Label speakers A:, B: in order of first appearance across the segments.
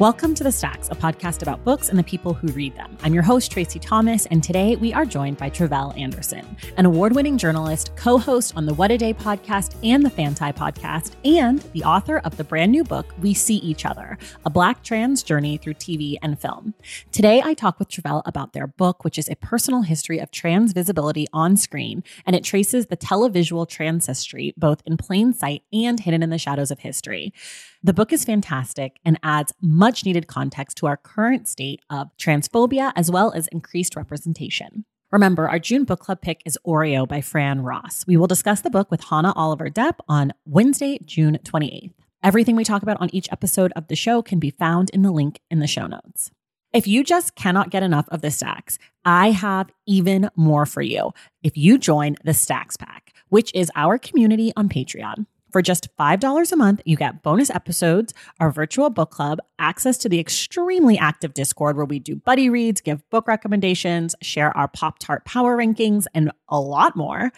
A: Welcome to The Stacks, a podcast about books and the people who read them. I'm your host, Tracy Thomas, and today we are joined by Tre'vell Anderson, an award winning journalist, co host on the What a Day podcast and the Fanti podcast, and the author of the brand new book, We See Each Other A Black Trans Journey Through TV and Film. Today, I talk with Tre'vell about their book, which is a personal history of trans visibility on screen, and it traces the televisual trans history both in plain sight and hidden in the shadows of history. The book is fantastic and adds much needed context to our current state of transphobia as well as increased representation. Remember, our June book club pick is Oreo by Fran Ross. We will discuss the book with Hannah Oliver Depp on Wednesday, June 28th. Everything we talk about on each episode of the show can be found in the link in the show notes. If you just cannot get enough of the stacks, I have even more for you. If you join the Stacks Pack, which is our community on Patreon. For just $5 a month, you get bonus episodes, our virtual book club, access to the extremely active Discord where we do buddy reads, give book recommendations, share our Pop Tart power rankings, and a lot more.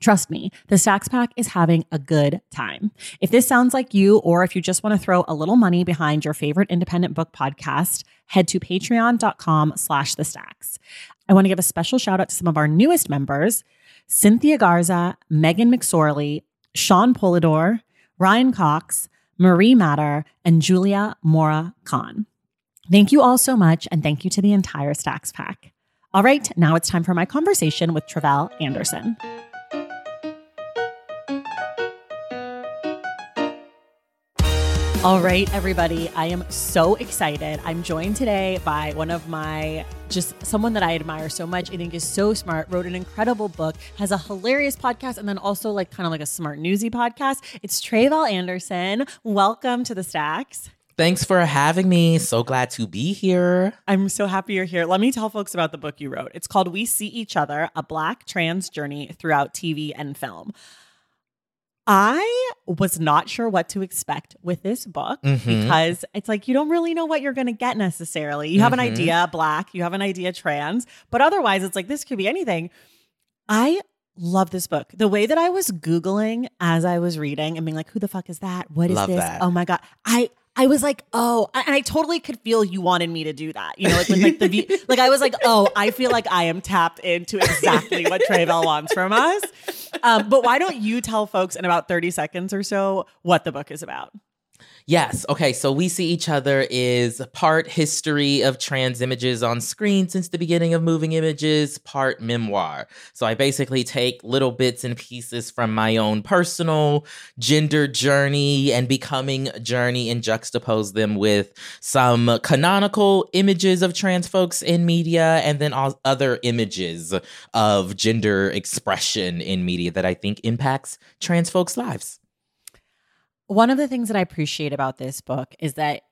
A: Trust me, the Stacks Pack is having a good time. If this sounds like you, or if you just want to throw a little money behind your favorite independent book podcast, head to patreon.com slash the stacks. I want to give a special shout out to some of our newest members, Cynthia Garza, Megan McSorley, Sean Polidor, Ryan Cox, Marie Matter, and Julia Mora Khan. Thank you all so much, and thank you to the entire Stacks Pack. All right, now it's time for my conversation with Tre'vell Anderson. All right, everybody, I am so excited. I'm joined today by one of my just someone that I admire so much. I think is so smart, wrote an incredible book, has a hilarious podcast, and then also like kind of like a smart newsy podcast. It's Tre'vell Anderson. Welcome to the Stacks.
B: Thanks for having me. So glad to be here.
A: I'm so happy you're here. Let me tell folks about the book you wrote. It's called We See Each Other A Black Trans Journey Throughout TV and Film. I was not sure what to expect with this book
B: Mhm.
A: because it's like you don't really know what you're going to get necessarily. You have an
B: Mhm.
A: idea black, you have an idea trans, but otherwise it's like this could be anything. I love this book. The way that I was googling as I was reading and being like who the fuck is that? What is
B: Love
A: this?
B: that.
A: Oh my god. I I was like, oh, and I totally could feel you wanted me to do that. You know, like like the view, like I was like, oh, I feel like I am tapped into exactly what Tre'vell wants from us. Um, but why don't you tell folks in about 30 seconds or so what the book is about?
B: Yes. Okay. So we see each other is part history of trans images on screen since the beginning of moving images, part memoir. So I basically take little bits and pieces from my own personal gender journey and becoming journey and juxtapose them with some canonical images of trans folks in media and then all other images of gender expression in media that I think impacts trans folks' lives.
A: One of the things that I appreciate about this book is that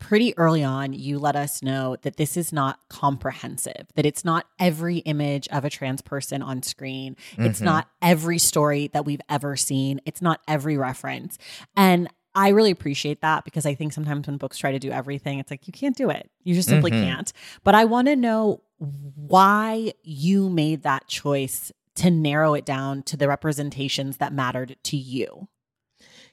A: pretty early on, you let us know that this is not comprehensive, that it's not every image of a trans person on screen. It's
B: Mhm.
A: not every story that we've ever seen. It's not every reference. And I really appreciate that because I think sometimes when books try to do everything, it's like you can't do it. You just simply
B: Mhm.
A: can't. But I want to know why you made that choice to narrow it down to the representations that mattered to you.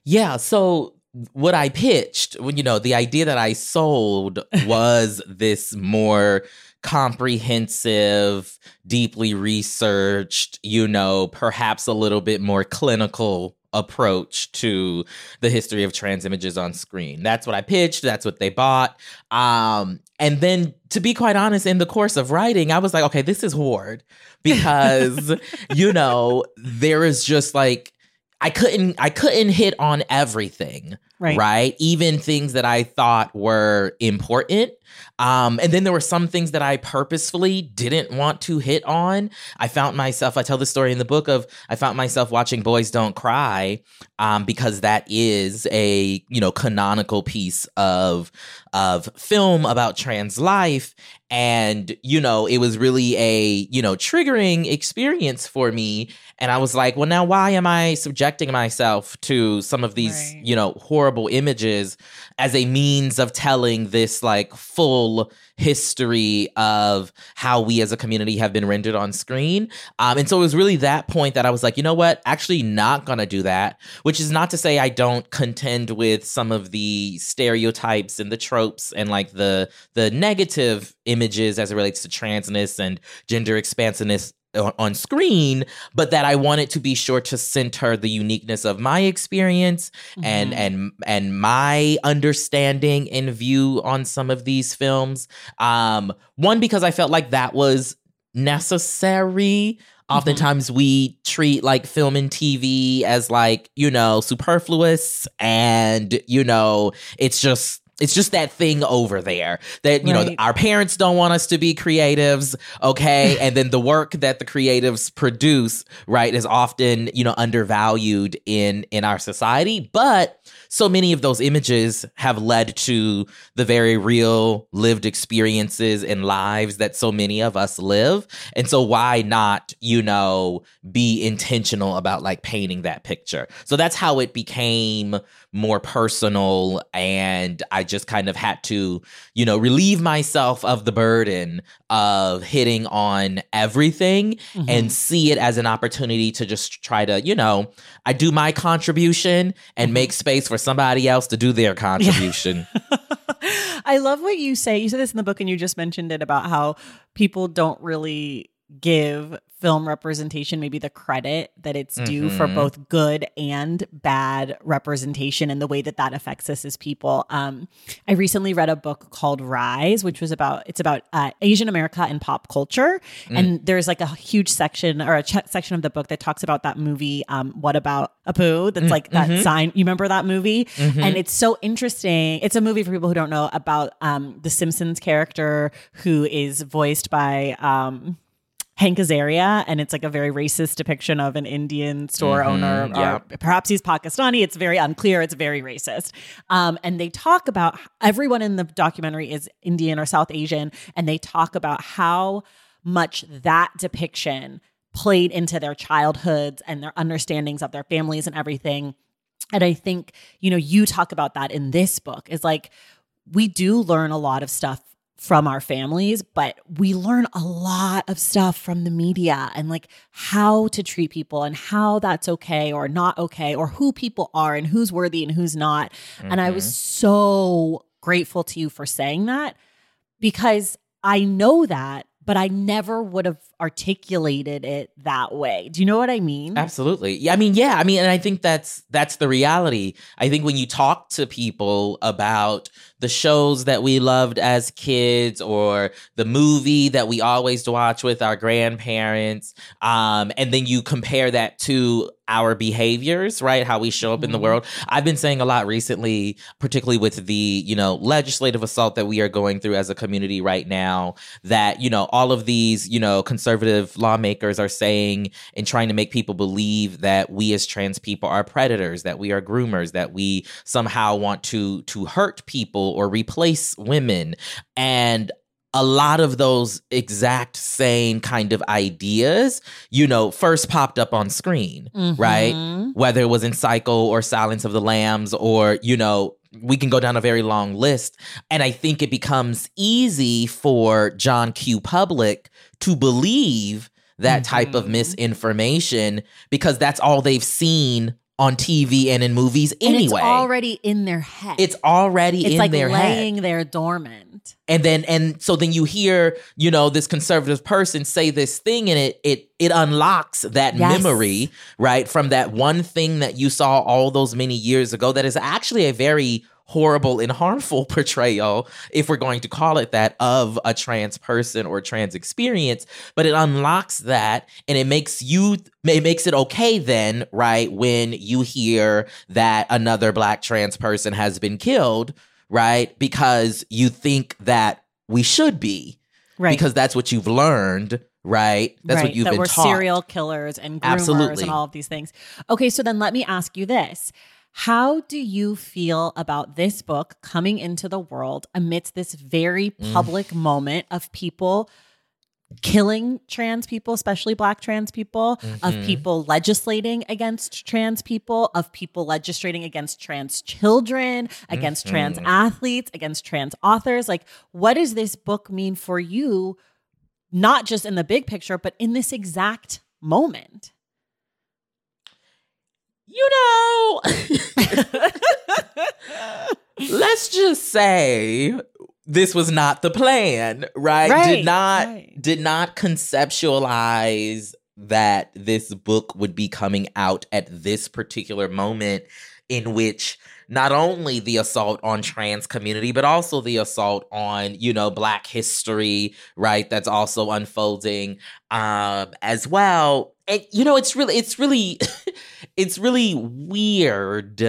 B: Yeah, so what I pitched, you know, the idea that I sold was this more comprehensive, deeply researched, you know, perhaps a little bit more clinical approach to the history of trans images on screen. That's what I pitched, that's what they bought. Um and then to be quite honest in the course of writing, I was like, okay, this is hard because you know, there is just like I couldn't I couldn't hit on everything. Right. right. Even things that I thought were important. Um, and then there were some things that I purposefully didn't want to hit on. I found myself, I tell the story in the book of I found myself watching Boys Don't Cry um, because that is a, you know, canonical piece of of film about trans life and you know it was really a you know triggering experience for me and i was like well now why am i subjecting myself to some of these right. you know horrible images as a means of telling this like full history of how we as a community have been rendered on screen. Um, and so it was really that point that I was like, you know what, actually not gonna do that. Which is not to say I don't contend with some of the stereotypes and the tropes and like the the negative images as it relates to transness and gender expansiveness on screen, but that I wanted to be sure to center the uniqueness of my experience mm-hmm. and and and my understanding and view on some of these films. Um, one because I felt like that was necessary. Mm-hmm. Oftentimes we treat like film and TV as like, you know, superfluous and, you know, it's just it's just that thing over there that you right. know our parents don't want us to be creatives okay? And then the work that the creatives produce right is often you know undervalued in in our society. But so many of those images have led to the very real lived experiences and lives that so many of us live. And so why not you know be intentional about like painting that picture? So that's how it became more personal and I just kind of had to, you know, relieve myself of the burden of hitting on everything mm-hmm. and see it as an opportunity to just try to, you know, I do my contribution and mm-hmm. make space for somebody else to do their contribution.
A: I love what you say. You said this in the book and you just mentioned it about how people don't really give film representation maybe the credit that it's due mm-hmm. for both good and bad representation and the way that that affects us as people. Um, I recently read a book called Rise, which was about it's about uh, Asian America and pop culture, mm. and there's like a huge section or a ch- section of the book that talks about that movie. Um, what about Apu? That's mm, like that mm-hmm. sign. You remember that movie? Mm-hmm. And it's so interesting. It's a movie for people who don't know about um, the Simpsons character who is voiced by. Hank Azaria, and it's like a very racist depiction of an Indian store mm-hmm, owner, yeah. perhaps he's Pakistani. It's very unclear. It's very racist. Um, and they talk about everyone in the documentary is Indian or South Asian, and they talk about how much that depiction played into their childhoods and their understandings of their families and everything. And I think, you know, you talk about that in this book is like, we do learn a lot of stuff from our families, but we learn a lot of stuff from the media and like how to treat people and how that's okay or not okay or who people are and who's worthy and who's not. Mm-hmm. And I was mm-hmm. so grateful to you for saying that because I know that but I never would have articulated it that way. Do you know what I mean?
B: Absolutely. Yeah, I mean, yeah, I mean, and I think that's that's the reality. I think when you talk to people about the shows that we loved as kids or the movie that we always watch with our grandparents, um, and then you compare that to our behaviors, right? How we show up mm-hmm. in the mm-hmm. world. I've been saying a lot recently, particularly with the, you know, legislative assault that we are going through as a community right now, that, you know, all of these, you know, conservative lawmakers are saying and trying to make people believe that we as trans people are predators, that we are groomers, that we somehow want to to hurt people or replace women. And a lot of those exact same kind of ideas, you know, first popped up on screen, mm-hmm. right? Whether it was in Psycho or Silence of the Lambs, or, you know, we can go down a very long list. And I think it becomes easy for John Q. Public to believe that mm-hmm. type of mm-hmm. misinformation because that's all they've seen on TV and in movies
A: And
B: anyway.
A: it's already in their head.
B: It's already
A: it's
B: in
A: like
B: their head.
A: laying there dormant.
B: and then and so then you hear you know this conservative person say this thing and it it it unlocks that
A: Yes.
B: memory right from that one thing that you saw all those many years ago that is actually a very horrible and harmful portrayal if we're going to call it that of a trans person or trans experience but it unlocks that and it makes you it makes it okay then right when you hear that another black trans person has been killed right? Because you think that we should be,
A: Right.
B: because that's what you've learned, right? That's
A: right,
B: what you've
A: that
B: been
A: we're
B: taught.
A: serial killers and groomers
B: Absolutely.
A: and all of these things. Okay, so then let me ask you this. How do you feel about this book coming into the world amidst this very
B: Mm.
A: public moment of people killing trans people, especially black trans people, of
B: Mhm.
A: people legislating against trans people, of people legislating against trans children, against trans
B: Mhm.
A: athletes, against trans authors? Like, what does this book mean for you, not just in the big picture, but in this exact moment?
B: You know, let's just say this was not the plan, right?
A: Right,
B: did not
A: right.
B: did not conceptualize that this book would be coming out at this particular moment in which not only the assault on trans community but also the assault on you know black history right that's also unfolding um as well and you know it's really it's really it's really weird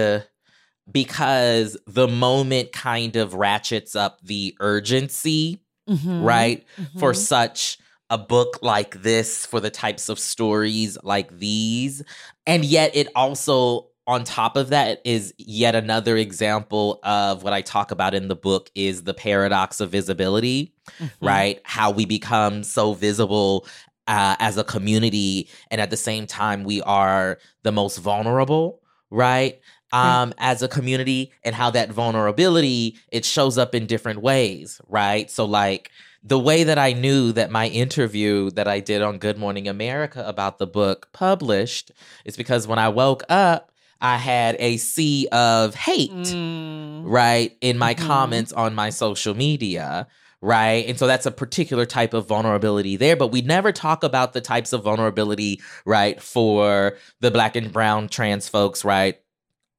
B: because the moment kind of ratchets up the urgency
A: Mhm,
B: right for
A: mhm.
B: such a book like this for the types of stories like these and yet it also on top of that is yet another example of what i talk about in the book is the paradox of visibility
A: Mhm.
B: right how we become so visible uh, as a community and at the same time we are the most vulnerable right um as a community and how that vulnerability it shows up in different ways right so like the way that I knew that my interview that I did on Good Morning America about the book published is because when I woke up, I had a sea of hate,
A: Mm.
B: right, in my
A: Mhm.
B: comments on my social media. Right. And so that's a particular type of vulnerability there. But we never talk about the types of vulnerability, right, for the black and brown trans folks, right,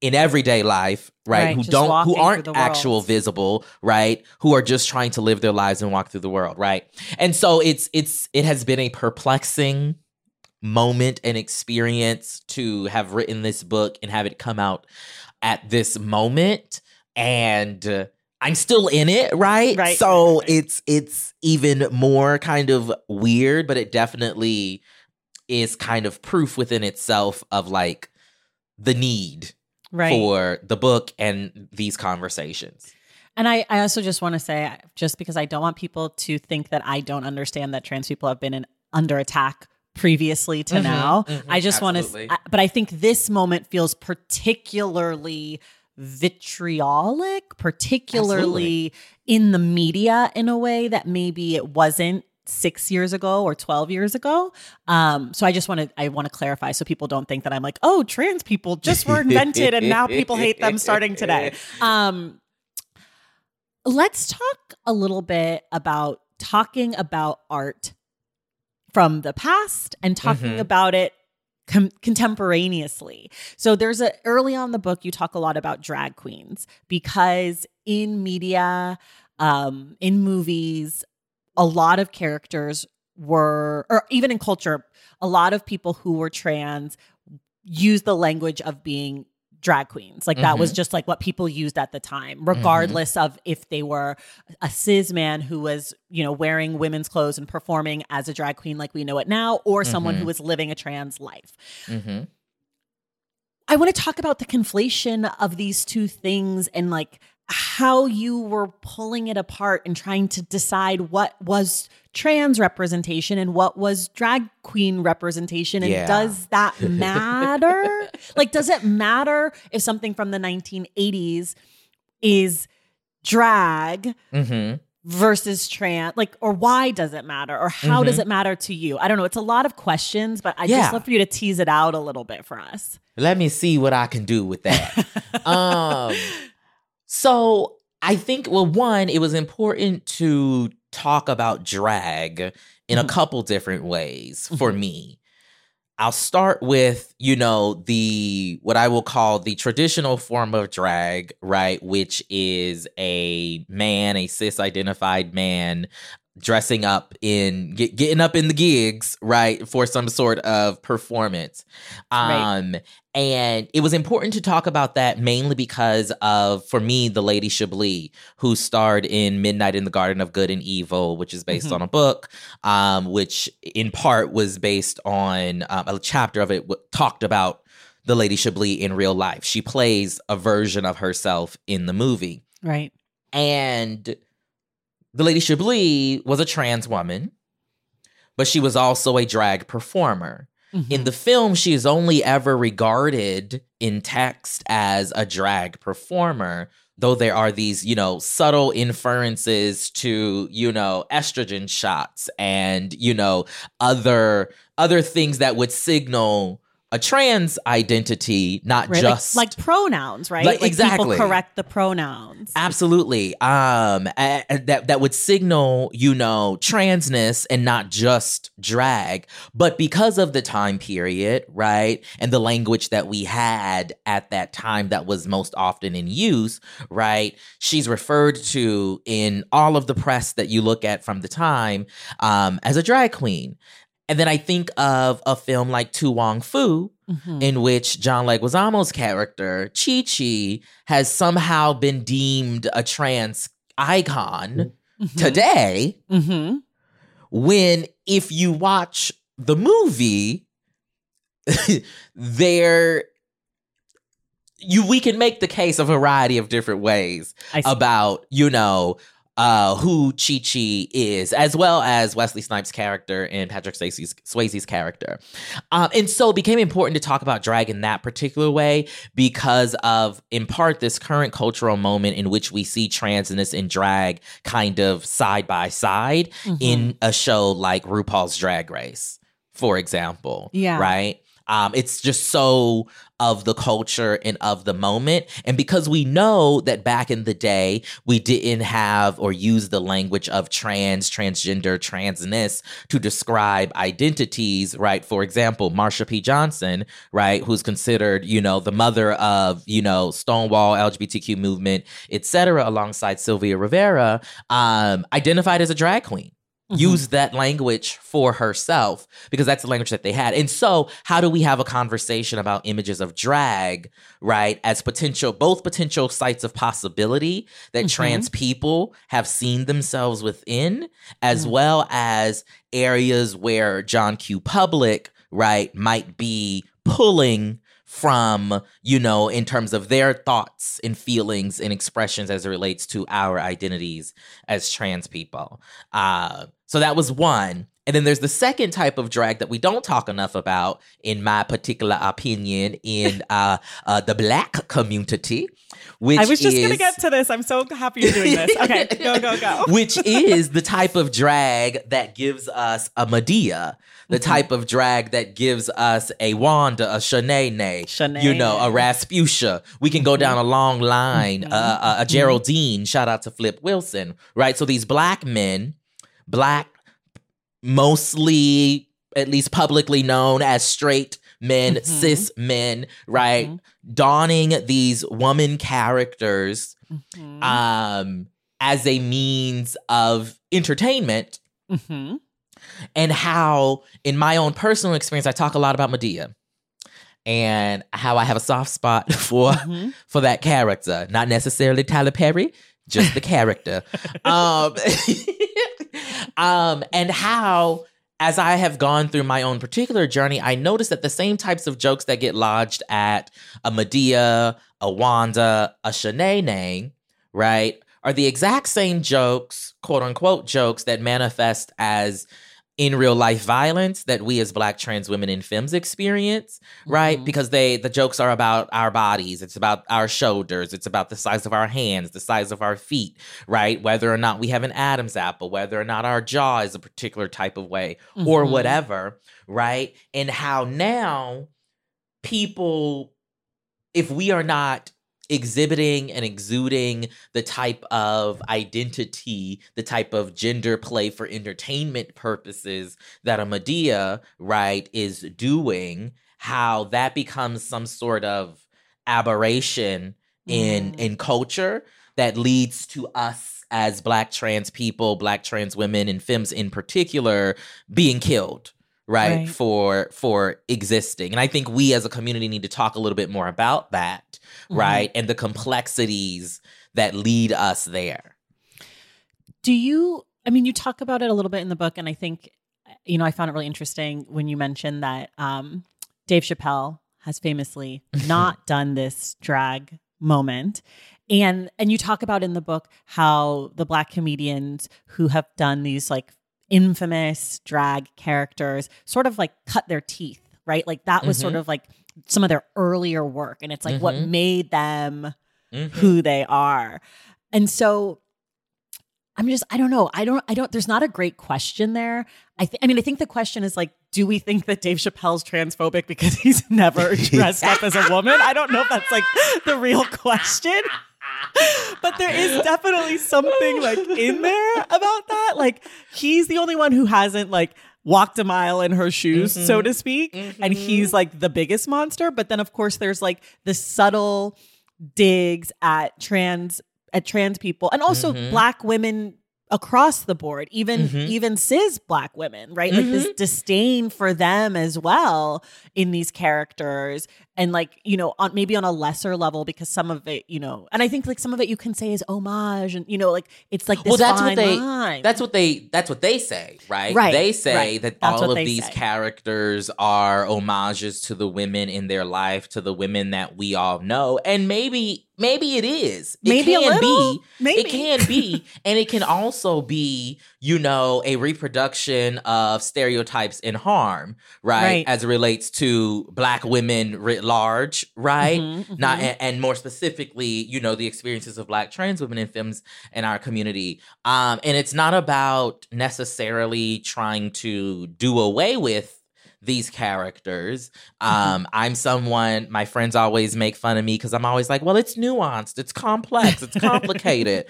B: in everyday life, right,
A: Right,
B: who don't, who aren't actual visible, right, who are just trying to live their lives and walk through the world, right. And so it's it's it has been a perplexing moment and experience to have written this book and have it come out at this moment and uh, I'm still in it, right?
A: Right,
B: So
A: right,
B: it's it's even more kind of weird, but it definitely is kind of proof within itself of like the need
A: Right.
B: for the book and these conversations.
A: And I, I also just want to say, just because I don't want people to think that I don't understand that trans people have been in, under attack previously to
B: Mhm,
A: now,
B: mhm,
A: I just want to, but I think this moment feels particularly vitriolic, particularly in the media in a way that maybe it wasn't six years ago or 12 years ago. Um so i just want to i want to clarify so people don't think that i'm like oh trans people just were invented and now people hate them starting today. Um let's talk a little bit about talking about art from the past and talking
B: Mhm.
A: about it com- contemporaneously. So there's a early on the book you talk a lot about drag queens because in media um in movies a lot of characters were or even in culture a lot of people who were trans use the language of being drag queens. Like that was just like what people used at the time, regardless of if they were a cis man who was, you know, wearing women's clothes and performing as a drag queen like we know it now, or someone
B: Mhm.
A: who was living a trans life.
B: Mm-hmm.
A: I want to talk about the conflation of these two things and like how you were pulling it apart and trying to decide what was trans representation and what was drag queen representation. And
B: Yeah.
A: does that matter? like, does it matter if something from the 1980s is drag
B: Mm-hmm.
A: versus trans like or why does it matter or how mm-hmm. does it matter to you i don't know it's a lot of questions but i yeah. just love for you to tease it out a little bit for us
B: let me see what i can do with that um so i think well one it was important to talk about drag in mm-hmm. a couple different ways for mm-hmm. me I'll start with, you know, the what I will call the traditional form of drag, right? Which is a man, a cis identified man dressing up in get, getting up in the gigs right for some sort of performance um right. and it was important to talk about that mainly because of for me the lady chablis who starred in midnight in the garden of good and evil which is based mm-hmm. on a book um which in part was based on um, a chapter of it w- talked about the lady chablis in real life she plays a version of herself in the movie
A: right
B: and the Lady Chablis was a trans woman, but she was also a drag performer. Mm-hmm. In the film, she is only ever regarded in text as a drag performer, though there are these, you know, subtle inferences to, you know, estrogen shots and, you know, other other things that would signal a trans identity, not
A: right,
B: just
A: like, like, pronouns, right?
B: Like, like exactly.
A: correct the pronouns.
B: Absolutely. Um, that that would signal, you know, transness and not just drag. But because of the time period, right, and the language that we had at that time that was most often in use, right, she's referred to in all of the press that you look at from the time um, as a drag queen. And then I think of a film like To Wong Foo, mm-hmm. in which John Leguizamo's character, Chi Chi, has somehow been deemed a trans icon mm-hmm. today. Mm-hmm. When, if you watch the movie, there you we can make the case a variety of different ways about you know uh, who Chi Chi is, as well as Wesley Snipes' character and Patrick Swayze's, Swayze's character. Um, and so it became important to talk about drag in that particular way because of, in part, this current cultural moment in which we see transness and drag kind of side by side mm-hmm. in a show like RuPaul's Drag Race, for example.
A: Yeah.
B: Right? Um, it's just so of the culture and of the moment. And because we know that back in the day, we didn't have or use the language of trans, transgender, transness to describe identities, right? For example, Marsha P. Johnson, right, who's considered, you know, the mother of, you know, Stonewall, LGBTQ movement, etc., alongside Sylvia Rivera, um, identified as a drag queen mm-hmm. use that language for herself because that's the language that they had. And so, how do we have a conversation about images of drag, right, as potential, both potential sites of possibility that mm-hmm. trans people have seen themselves within, as mm-hmm. well as areas where John Q. Public, right, might be pulling from, you know, in terms of their thoughts and feelings and expressions as it relates to our identities as trans people. Uh, so that was one. And then there's the second type of drag that we don't talk enough about, in my particular opinion, in uh, uh, the black community. Which I
A: was just
B: going
A: to get to this. I'm so happy you're doing this. Okay, go, go, go.
B: which is the type of drag that gives us a Madea, the mm-hmm. type of drag that gives us a Wanda, a Shanae, you know, a Rasputia. We can go down a long line, mm-hmm. uh, uh a mm-hmm. Geraldine. Shout out to Flip Wilson, right? So these black men black, mostly at least publicly known as straight men, mm-hmm. cis men, right? Mm-hmm. Donning these woman characters mm-hmm. um, as a means of entertainment. Mm-hmm. And how, in my own personal experience, I talk a lot about Madea and how I have a soft spot for mm-hmm. for that character, not necessarily Tyler Perry, just the character. um, um, and how as I have gone through my own particular journey, I noticed that the same types of jokes that get lodged at a Madea, a Wanda, a Shanae, right, are the exact same jokes, quote unquote jokes, that manifest as in real life violence that we as black trans women in femmes experience right
A: Mhm.
B: because they the jokes are about our bodies it's about our shoulders it's about the size of our hands the size of our feet right whether or not we have an adam's apple whether or not our jaw is a particular type of way or
A: Mhm.
B: whatever right and how now people if we are not exhibiting and exuding the type of identity, the type of gender play for entertainment purposes that a Madea, right, is doing, how that becomes some sort of aberration in
A: Mm.
B: in culture that leads to us as black trans people, black trans women and femmes in particular being killed right,
A: Right.
B: for for existing and i think we as a community need to talk a little bit more about that
A: Mhm.
B: right and the complexities that lead us there
A: Do you, I mean, you talk about it a little bit in the book, and I think, you know, I found it really interesting when you mentioned that um, Dave Chappelle has famously not done this drag moment. And and you talk about in the book how the black comedians who have done these like infamous drag characters sort of like cut their teeth, right? Like that was sort
B: Mhm.
A: of like some of their earlier work and it's like what
B: Mhm.
A: made them
B: Mhm.
A: who they are. And so I'm just I don't know. I don't I don't there's not a great question there. I th- I mean I think the question is like do we think that Dave Chappelle's transphobic because he's never dressed up as a woman? I don't know if that's like the real question. But there is definitely something like in there about that. Like he's the only one who hasn't like walked a mile in her shoes, so
B: Mhm.
A: to speak. And
B: Mhm.
A: he's like the biggest monster. But then of course there's like the subtle digs at trans at trans people and also
B: Mhm.
A: black women across the board even
B: Mhm.
A: even cis black women right like this
B: Mhm.
A: disdain for them as well in these characters and like you know on maybe on a lesser level because some of it you know and i think like some of it you can say is homage and you know like it's like this
B: Well, that's what they-
A: line.
B: That's what they that's what they say, right?
A: Right,
B: They say
A: right.
B: that
A: That's
B: all of these
A: say.
B: characters are homages to the women in their life, to the women that we all know. And maybe maybe it is. It
A: maybe
B: can be.
A: maybe
B: It can be. and it can also be, you know, a reproduction of stereotypes and harm, right?
A: Right.
B: As it relates to black women large, right?
A: Mhm,
B: not
A: mhm.
B: and, and more specifically you know the experiences of black trans women in femmes in our community um and it's not about necessarily trying to do away with these characters um i'm someone my friends always make fun of me because i'm always like well it's nuanced it's complex it's complicated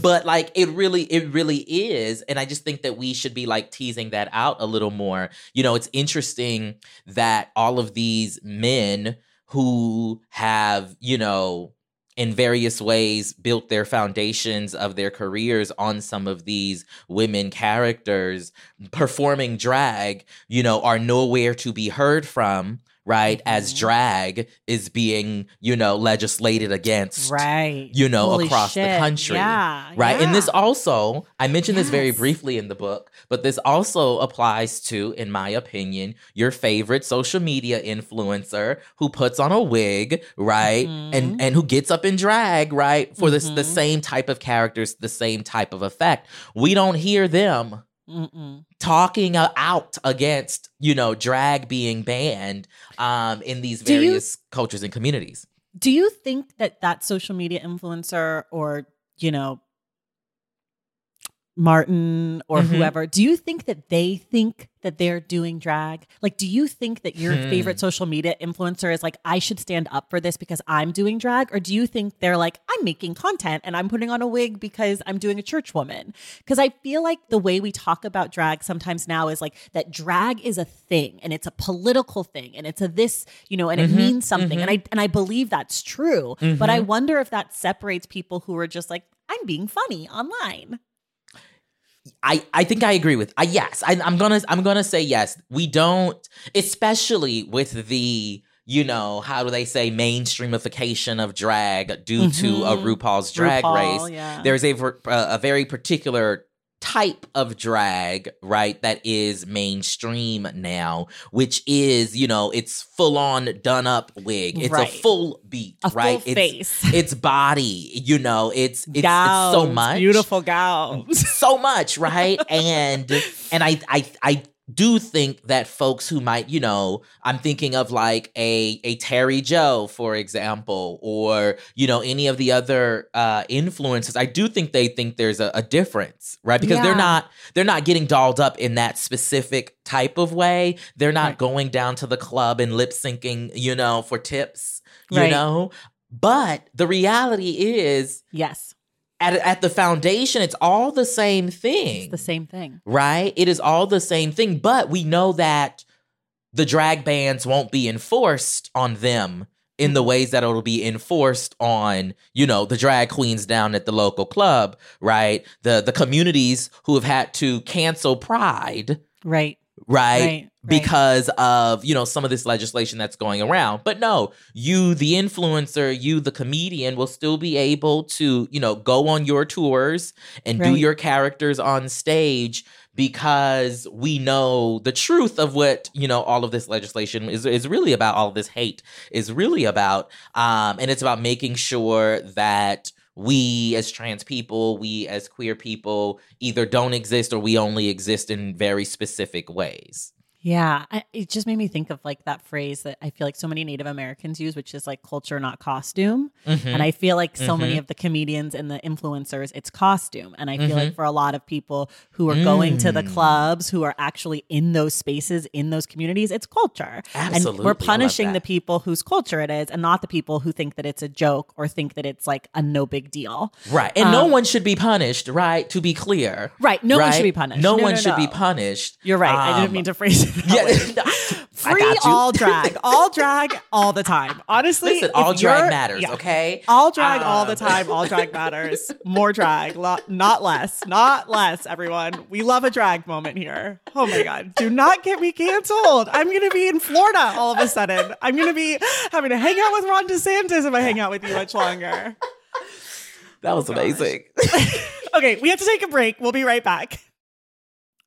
B: but like it really it really is and i just think that we should be like teasing that out a little more. You know it's interesting that all of these men who have, you know, in various ways built their foundations of their careers on some of these women characters performing drag, you know, are nowhere to be heard from, right? As
A: Mhm.
B: drag is being, you know, legislated against.
A: right
B: you know,
A: Holy
B: across the country,
A: yeah
B: Right. And this also, I mentioned this very briefly in the book, but this also applies to, in my opinion, your favorite social media influencer who puts on a wig, right?
A: Mhm.
B: And and who gets up in drag, right? For this the
A: Mhm.
B: same type of characters, the same type of effect. We don't hear them
A: Mm-mm.
B: Talking out against, you know, drag being banned um in these
A: Do you-
B: various cultures and communities.
A: Do you think that that social media influencer or, you know, Martin or
B: Mhm.
A: whoever, do you think that they think that they're doing drag? Like, do you think that your
B: Hmm.
A: favorite social media influencer is like, I should stand up for this because I'm doing drag? Or do you think they're like, I'm making content and I'm putting on a wig because I'm doing a church woman? Because I feel like the way we talk about drag sometimes now is like that drag is a thing and it's a political thing and it's a this, you know, and it
B: Mhm,
A: means something. And I and I believe that's true. But I
B: Mhm.
A: wonder if that separates people who are just like, I'm being funny online.
B: I, I think I agree with I yes I, I'm gonna I'm gonna say yes we don't especially with the you know how do they say mainstreamification of drag due to a
A: Mhm.
B: RuPaul's Drag
A: RuPaul,
B: Race
A: yeah.
B: there's a uh, a very particular type of drag, right, that is mainstream now, which is, you know, it's full on done up wig. It's
A: Right.
B: a full beat,
A: A
B: right?
A: full
B: it's
A: face.
B: it's body, you know, it's it's, it's so much.
A: beautiful gowns.
B: so much, right? and and I I I do think that folks who might, you know, I'm thinking of like a a Terry Joe, for example, or you know any of the other uh, influencers. I do think they think there's a, a difference, right? Because
A: Yeah.
B: they're not they're not getting dolled up in that specific type of way. They're not
A: Right.
B: going down to the club and lip syncing, you know, for tips, you
A: Right.
B: know. But the reality is,
A: yes,
B: at at the foundation, it's all the same thing
A: it's the same thing.
B: right? It is all the same thing, but we know that the drag bans won't be enforced on them in the ways that it'll be enforced on, you know, the drag queens down at the local club, right? The the communities who have had to cancel Pride,
A: Right.
B: Right?
A: Right, right.
B: Because of, you know, some of this legislation that's going around. But no, you, the influencer, you, the comedian, will still be able to, you know, go on your tours and do your characters on stage because we know the truth of what, you know, all of this legislation is, is really about, all of this hate is really about. Um, and it's about making sure that we as trans people, we as queer people either don't exist or we only exist in very specific ways.
A: Yeah, I, it just made me think of like that phrase that I feel like so many Native Americans use, which is like culture, not costume.
B: Mm-hmm.
A: And I feel like so many
B: Mhm.
A: of the comedians and the influencers, it's costume. And I feel
B: Mhm.
A: like for a lot of people who are going to the
B: Mm.
A: clubs, who are actually in those spaces, in those communities, it's culture.
B: Absolutely.
A: And we're punishing the people whose culture it is and not the people who think that it's a joke or think that it's like a no big deal.
B: Right. And no
A: Um,
B: one should be punished, right? To be clear.
A: Right. No one should be punished.
B: No,
A: No,
B: one
A: no,
B: should be punished.
A: You're right. I didn't
B: Um,
A: mean to phrase it.
B: Yeah,
A: way.
B: no, I
A: Free all drag, all drag, all the time. Honestly,
B: Listen, all drag matters,
A: yeah.
B: okay?
A: All drag all the
B: Um,
A: time. All drag matters. More drag, lo- not less. Not less, everyone. We love a drag moment here. Oh my God. Do not get me canceled. I'm going to be in Florida all of a sudden. I'm going to be having to hang out with Ron DeSantis if I hang out with you much longer.
B: That was amazing.
A: Okay, we have to take a break. We'll be right back.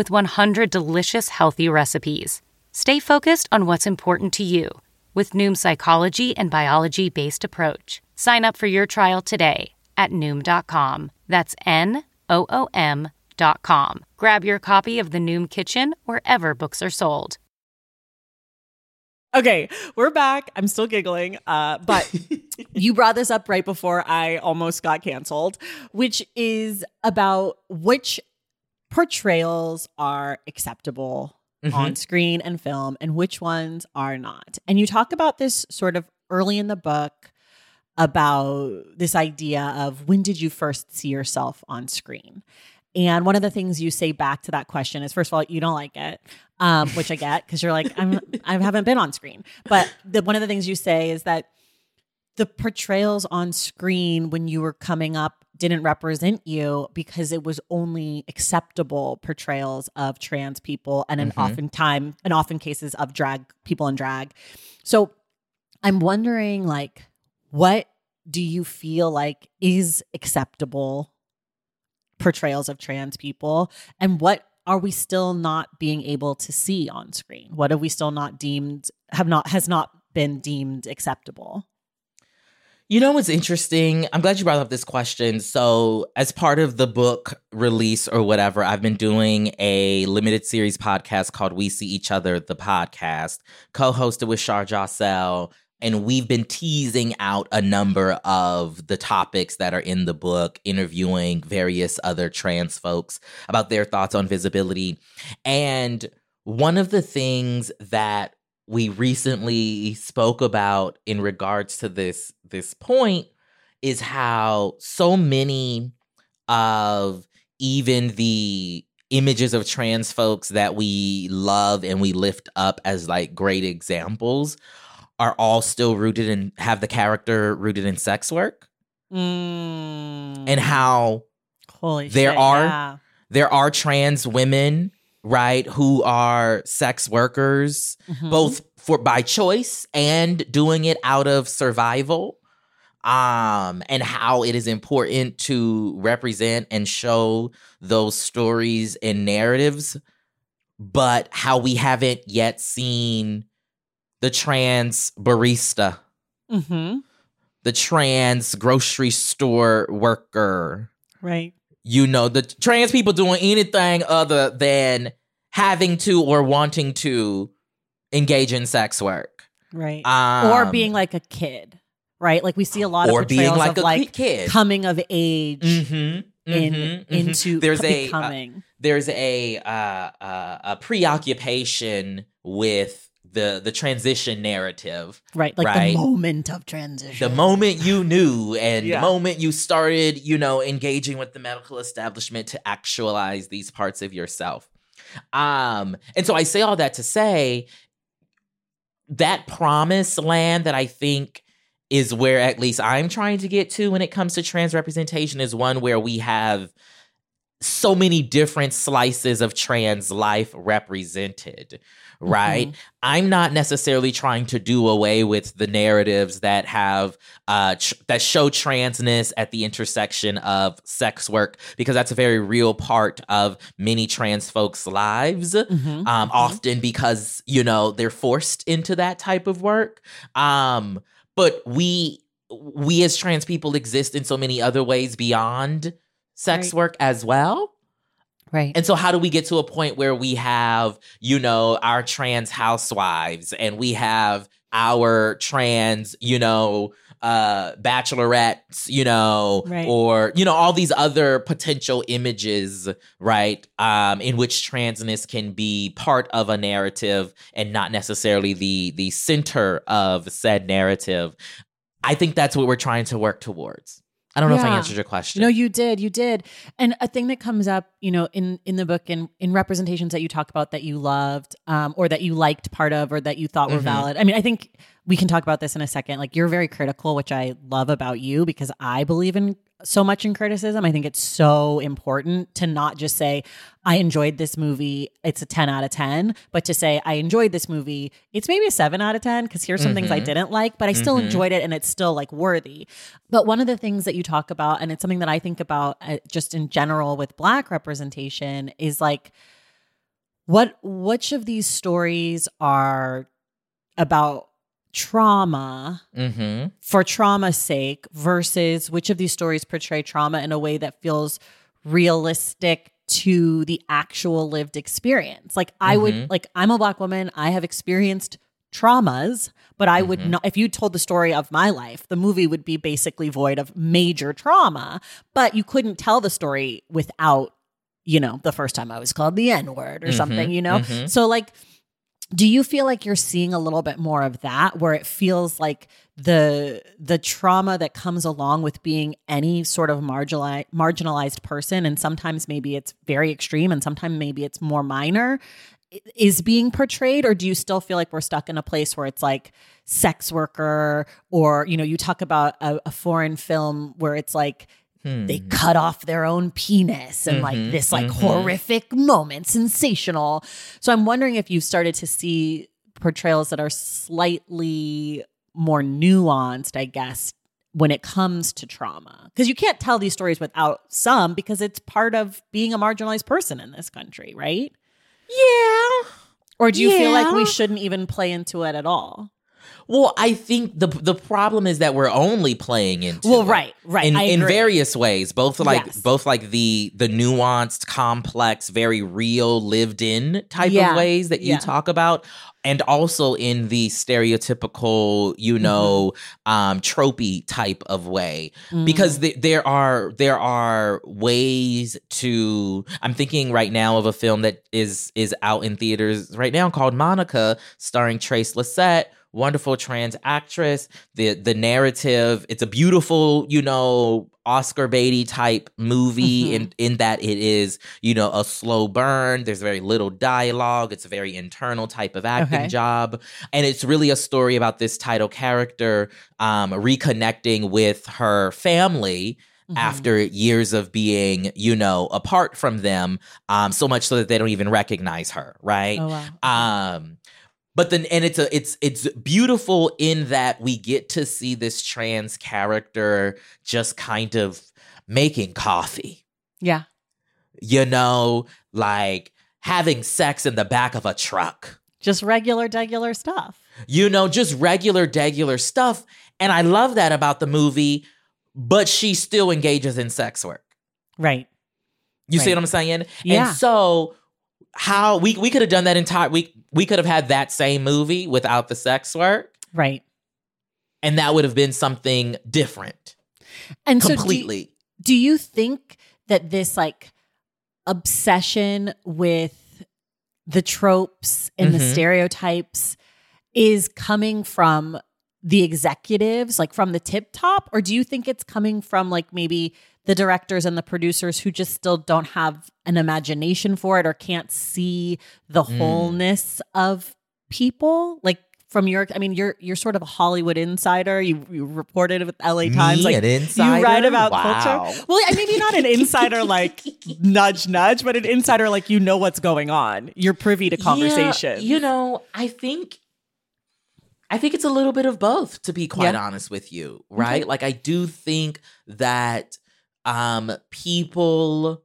C: with 100 delicious healthy recipes. Stay focused on what's important to you with Noom's psychology and biology based approach. Sign up for your trial today at Noom.com. That's N O O M.com. Grab your copy of The Noom Kitchen wherever books are sold.
A: Okay, we're back. I'm still giggling. Uh, but you brought this up right before I almost got canceled, which is about which portrayals are acceptable
B: Mhm.
A: on screen and film and which ones are not. And you talk about this sort of early in the book about this idea of when did you first see yourself on screen? And one of the things you say back to that question is, first of all, you don't like it, um, which I get because you're like, I'm, I haven't been on screen. But the, one of the things you say is that the portrayals on screen when you were coming up didn't represent you because it was only acceptable portrayals of trans people and in
B: Mhm.
A: often time and often cases of drag people in drag. So I'm wondering like what do you feel like is acceptable portrayals of trans people and what are we still not being able to see on screen? What have we still not deemed have not has not been deemed acceptable?
B: You know what's interesting? I'm glad you brought up this question. So, as part of the book release or whatever, I've been doing a limited series podcast called We See Each Other, the podcast, co hosted with Shar Jossel. And we've been teasing out a number of the topics that are in the book, interviewing various other trans folks about their thoughts on visibility. And one of the things that we recently spoke about in regards to this this point is how so many of even the images of trans folks that we love and we lift up as like great examples are all still rooted in have the character rooted in sex work
A: Mm.
B: and how
A: Holy
B: there
A: shit,
B: are-
A: yeah.
B: there are trans women right who are sex workers
A: Mhm.
B: both for by choice and doing it out of survival um and how it is important to represent and show those stories and narratives but how we haven't yet seen the trans barista
A: Mhm.
B: the trans grocery store worker
A: Right.
B: You know the trans people doing anything other than having to or wanting to engage in sex work
A: Right.
B: um,
A: or being like a kid. Right? Like we see a lot of
B: or being
A: portrayals
B: like
A: of
B: a
A: like
B: kid
A: coming of age
B: Mhm,
A: in
B: mhm, mhm.
A: into
B: there's a uh, there's a uh, uh, a preoccupation with the the transition narrative
A: right. Like
B: right.
A: the moment of transition.
B: the moment you knew and
A: Yeah.
B: the moment you started you know engaging with the medical establishment to actualize these parts of yourself um and so i say all that to say that promised land that i think is where at least i'm trying to get to when it comes to trans representation is one where we have so many different slices of trans life represented right i'm not necessarily trying to do away with the narratives that have uh tr- that show transness at the intersection of sex work because that's a very real part of many trans folks lives
A: Mhm,
B: um,
A: mhm.
B: often because you know they're forced into that type of work. Um, but we we as trans people exist in so many other ways beyond sex
A: Right.
B: work as well.
A: Right.
B: And so, how do we get to a point where we have, you know, our trans housewives and we have our trans, you know, uh, bachelorettes, you know,
A: Right.
B: or, you know, all these other potential images, right? Um, in which transness can be part of a narrative and not necessarily the the center of said narrative. I think that's what we're trying to work towards. I don't know if I answered your question.
A: No, you did. You did. And a thing that comes up, you know, in in the book and in representations that you talk about that you loved, um, or that you liked part of, or that you thought were
B: Mhm.
A: valid. I mean, I think we can talk about this in a second. Like you're very critical, which I love about you because I believe in so much in criticism. I think it's so important to not just say, I enjoyed this movie, it's a 10 out of 10, but to say, I enjoyed this movie, it's maybe a 7 out of 10, because here's some things I
B: Mhm.
A: didn't like, but I still
B: Mhm.
A: enjoyed it and it's still like worthy. But one of the things that you talk about, and it's something that I think about uh, just in general with Black representation, is like, what which of these stories are about trauma
B: Mm-hmm.
A: for trauma's sake versus which of these stories portray trauma in a way that feels realistic to the actual lived experience. Like I
B: Mhm.
A: would like I'm a black woman, I have experienced traumas, but I would
B: Mhm.
A: not if you told the story of my life, the movie would be basically void of major trauma, but you couldn't tell the story without you know, the first time I was called the N word or
B: Mhm,
A: something, you know?
B: mhm.
A: So like do you feel like you're seeing a little bit more of that where it feels like the the trauma that comes along with being any sort of marginalized marginalized person and sometimes maybe it's very extreme and sometimes maybe it's more minor is being portrayed? Or do you still feel like we're stuck in a place where it's like sex worker or you know you talk about a, a foreign film where it's like they
B: Hmm.
A: cut off their own penis and like
B: Mhm,
A: this like
B: mhm.
A: horrific moment sensational so i'm wondering if you've started to see portrayals that are slightly more nuanced i guess when it comes to trauma because you can't tell these stories without some because it's part of being a marginalized person in this country right
B: Yeah.
A: or do you feel like we shouldn't even play into it at all
B: Well, I think the the problem is that we're only playing into
A: well right right
B: in, in various ways both like
A: Yes.
B: both like the the nuanced complex very real lived in type
A: Yeah.
B: of ways that you
A: Yeah.
B: talk about and also in the stereotypical you
A: Mm-hmm.
B: know um tropey type of way because
A: Mm.
B: th- there are there are ways to i'm thinking right now of a film that is is out in theaters right now called monica starring Trace Lysette wonderful trans actress the the narrative it's a beautiful you know oscar beatty type movie
A: Mhm.
B: in in that it is you know a slow burn there's very little dialogue it's a very internal type of acting
A: Okay.
B: job and it's really a story about this title character um reconnecting with her family
A: Mhm.
B: after years of being, you know, apart from them, um, so much so that they don't even recognize her, right?
A: oh wow
B: Um, but then, and it's a, it's, it's beautiful in that we get to see this trans character just kind of making coffee,
A: yeah
B: you know, like having sex in the back of a truck,
A: just regular regular stuff
B: you know, just regular, degular stuff. And I love that about the movie, but she still engages in sex work.
A: right
B: You see what I'm saying?
A: Yeah.
B: And so how we we could have done that entire we we could have had that same movie without the sex work
A: right
B: and that would have been something different
A: and so do you-
B: completely.
A: do you think that this like obsession with the tropes and the
B: Mhm.
A: stereotypes is coming from the executives like from the tip top or do you think it's coming from like maybe the directors and the producers who just still don't have an imagination for it or can't see the
B: Mm.
A: wholeness of people like from your i mean you're you're sort of a hollywood insider you, you reported with la times
B: Me,
A: like you write about
B: Wow.
A: culture well I- maybe not an insider like nudge nudge but an insider like you know what's going on you're privy to conversation
B: Yeah, you know, I think I think it's a little bit of both to be quite
A: Yeah.
B: honest with you, right? Like I do think that um people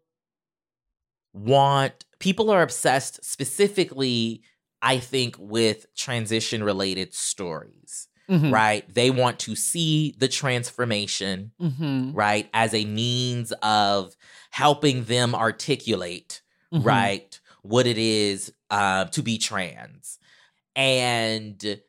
B: want people are obsessed specifically I think with transition related stories,
A: Mhm.
B: right? They want to see the transformation,
A: Mhm.
B: right, as a means of helping them articulate
A: Mhm.
B: right what it is uh, to be trans and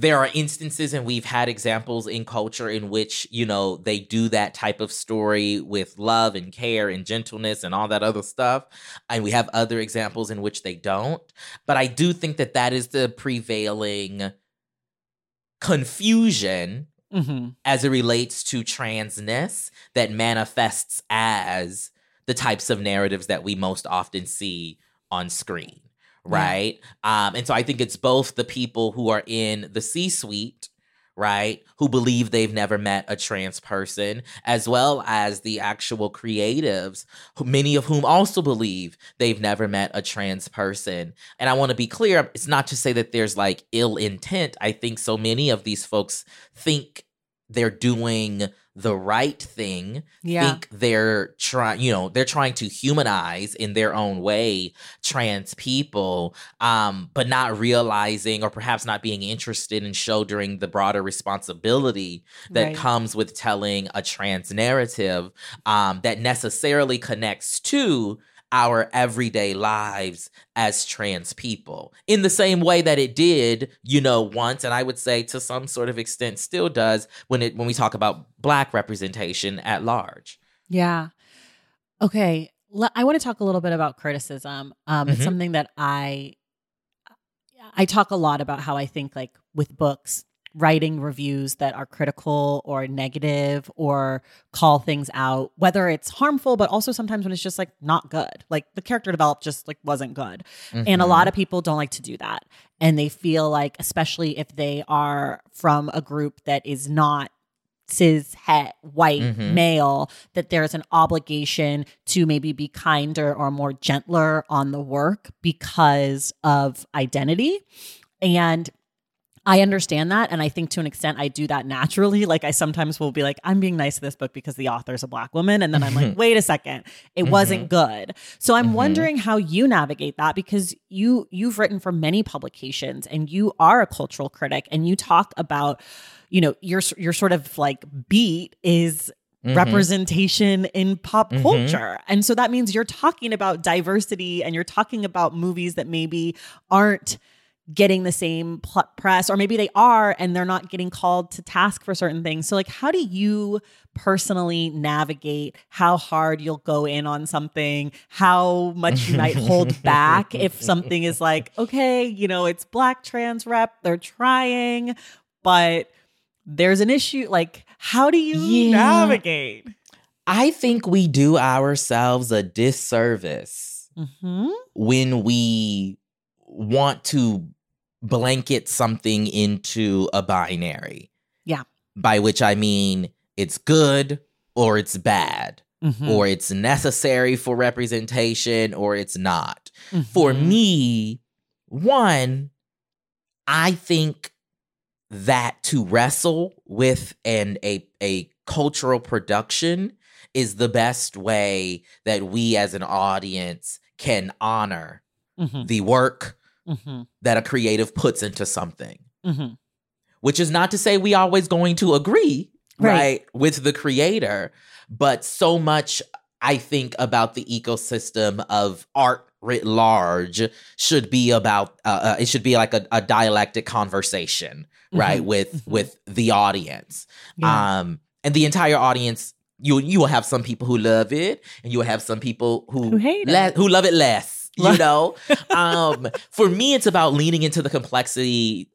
B: there are instances and we've had examples in culture in which you know they do that type of story with love and care and gentleness and all that other stuff. And we have other examples in which they don't. But i do think that that is the prevailing confusion
A: Mhm.
B: as it relates to transness that manifests as the types of narratives that we most often see on screen right um and so i think it's both the people who are in the c suite right? Who believe they've never met a trans person, as well as the actual creatives, many of whom also believe they've never met a trans person. And I want to be clear, it's not to say that there's like ill intent. I think so many of these folks think they're doing the right thing
A: Yeah.
B: think they're trying you know they're trying to humanize in their own way trans people um but not realizing or perhaps not being interested in shouldering the broader responsibility that
A: Right.
B: comes with telling a trans narrative um that necessarily connects to our everyday lives as trans people in the same way that it did you know once and i would say to some sort of extent still does when it when we talk about black representation at large
A: Yeah. Okay. I want to talk a little bit about criticism. Um, It's
B: Mhm.
A: something that I I talk a lot about how I think like with books, writing reviews that are critical or negative or call things out, whether it's harmful, but also sometimes when it's just like not good. Like the character developed just like wasn't good. And a
B: Mhm.
A: lot of people don't like to do that. And they feel like, especially if they are from a group that is not cis het white
B: Mhm.
A: male that there's an obligation to maybe be kinder or more gentler on the work because of identity and I understand that. And I think to an extent, I do that naturally. Like, I sometimes will be like, I'm being nice to this book because the author is a black woman. And then I'm like, wait a second, it wasn't good. So I'm
B: Mhm.
A: wondering how you navigate that because you you've written for many publications and you are a cultural critic and you talk about, you know, your your sort of like beat is
B: Mhm.
A: representation in pop
B: Mhm.
A: culture. And so that means you're talking about diversity and you're talking about movies that maybe aren't getting the same pl- press or maybe they are and they're not getting called to task for certain things. So like how do you personally navigate how hard you'll go in on something, how much you might hold back if something is like, okay, you know, it's black trans rep, they're trying, but there's an issue like how do you
B: Yeah.
A: navigate?
B: I think we do ourselves a disservice
A: Mhm.
B: when we want to blanket something into a binary.
A: Yeah.
B: By which I mean it's good or it's bad,
A: Mhm.
B: or it's necessary for representation or it's not. For
A: Mhm.
B: me, one, I think that to wrestle with and a a cultural production is the best way that we as an audience can honor
A: Mhm.
B: the work
A: Mhm.
B: that a creative puts into something.
A: Mhm.
B: Which is not to say we always going to agree,
A: Right.
B: right, with the creator, but so much I think about the ecosystem of art writ large should be about uh, uh, it should be like a, a dialectic conversation, right,
A: Mhm.
B: with
A: Mhm.
B: with the audience.
A: Yeah.
B: Um and the entire audience you you will have some people who love it and you will have some people who
A: Who hate
B: le-
A: it.
B: who love it less, you know? um for me it's about leaning into the complexity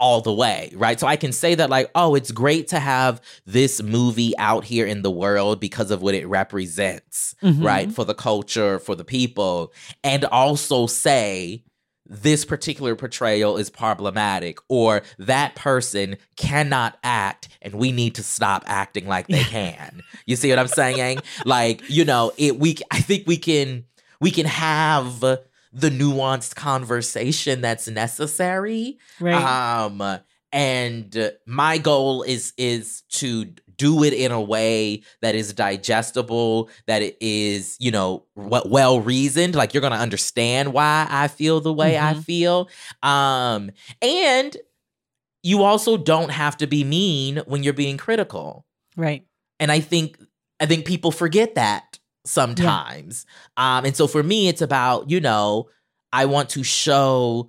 B: all the way, right? So I can say that, like, oh, it's great to have this movie out here in the world because of what it represents,
A: Mhm.
B: right? For the culture, for the people, and also say this particular portrayal is problematic or that person cannot act and we need to stop acting like they can. You see what I'm saying? like, you know, it we I think we can we can have the nuanced conversation that's necessary
A: Right.
B: um and my goal is is to do it in a way that is digestible that it is you know what well reasoned like you're gonna understand why i feel the way i
A: Mhm.
B: feel um and you also don't have to be mean when you're being critical
A: right.
B: and i think i think people forget that sometimes um and so for me it's about you know i want to show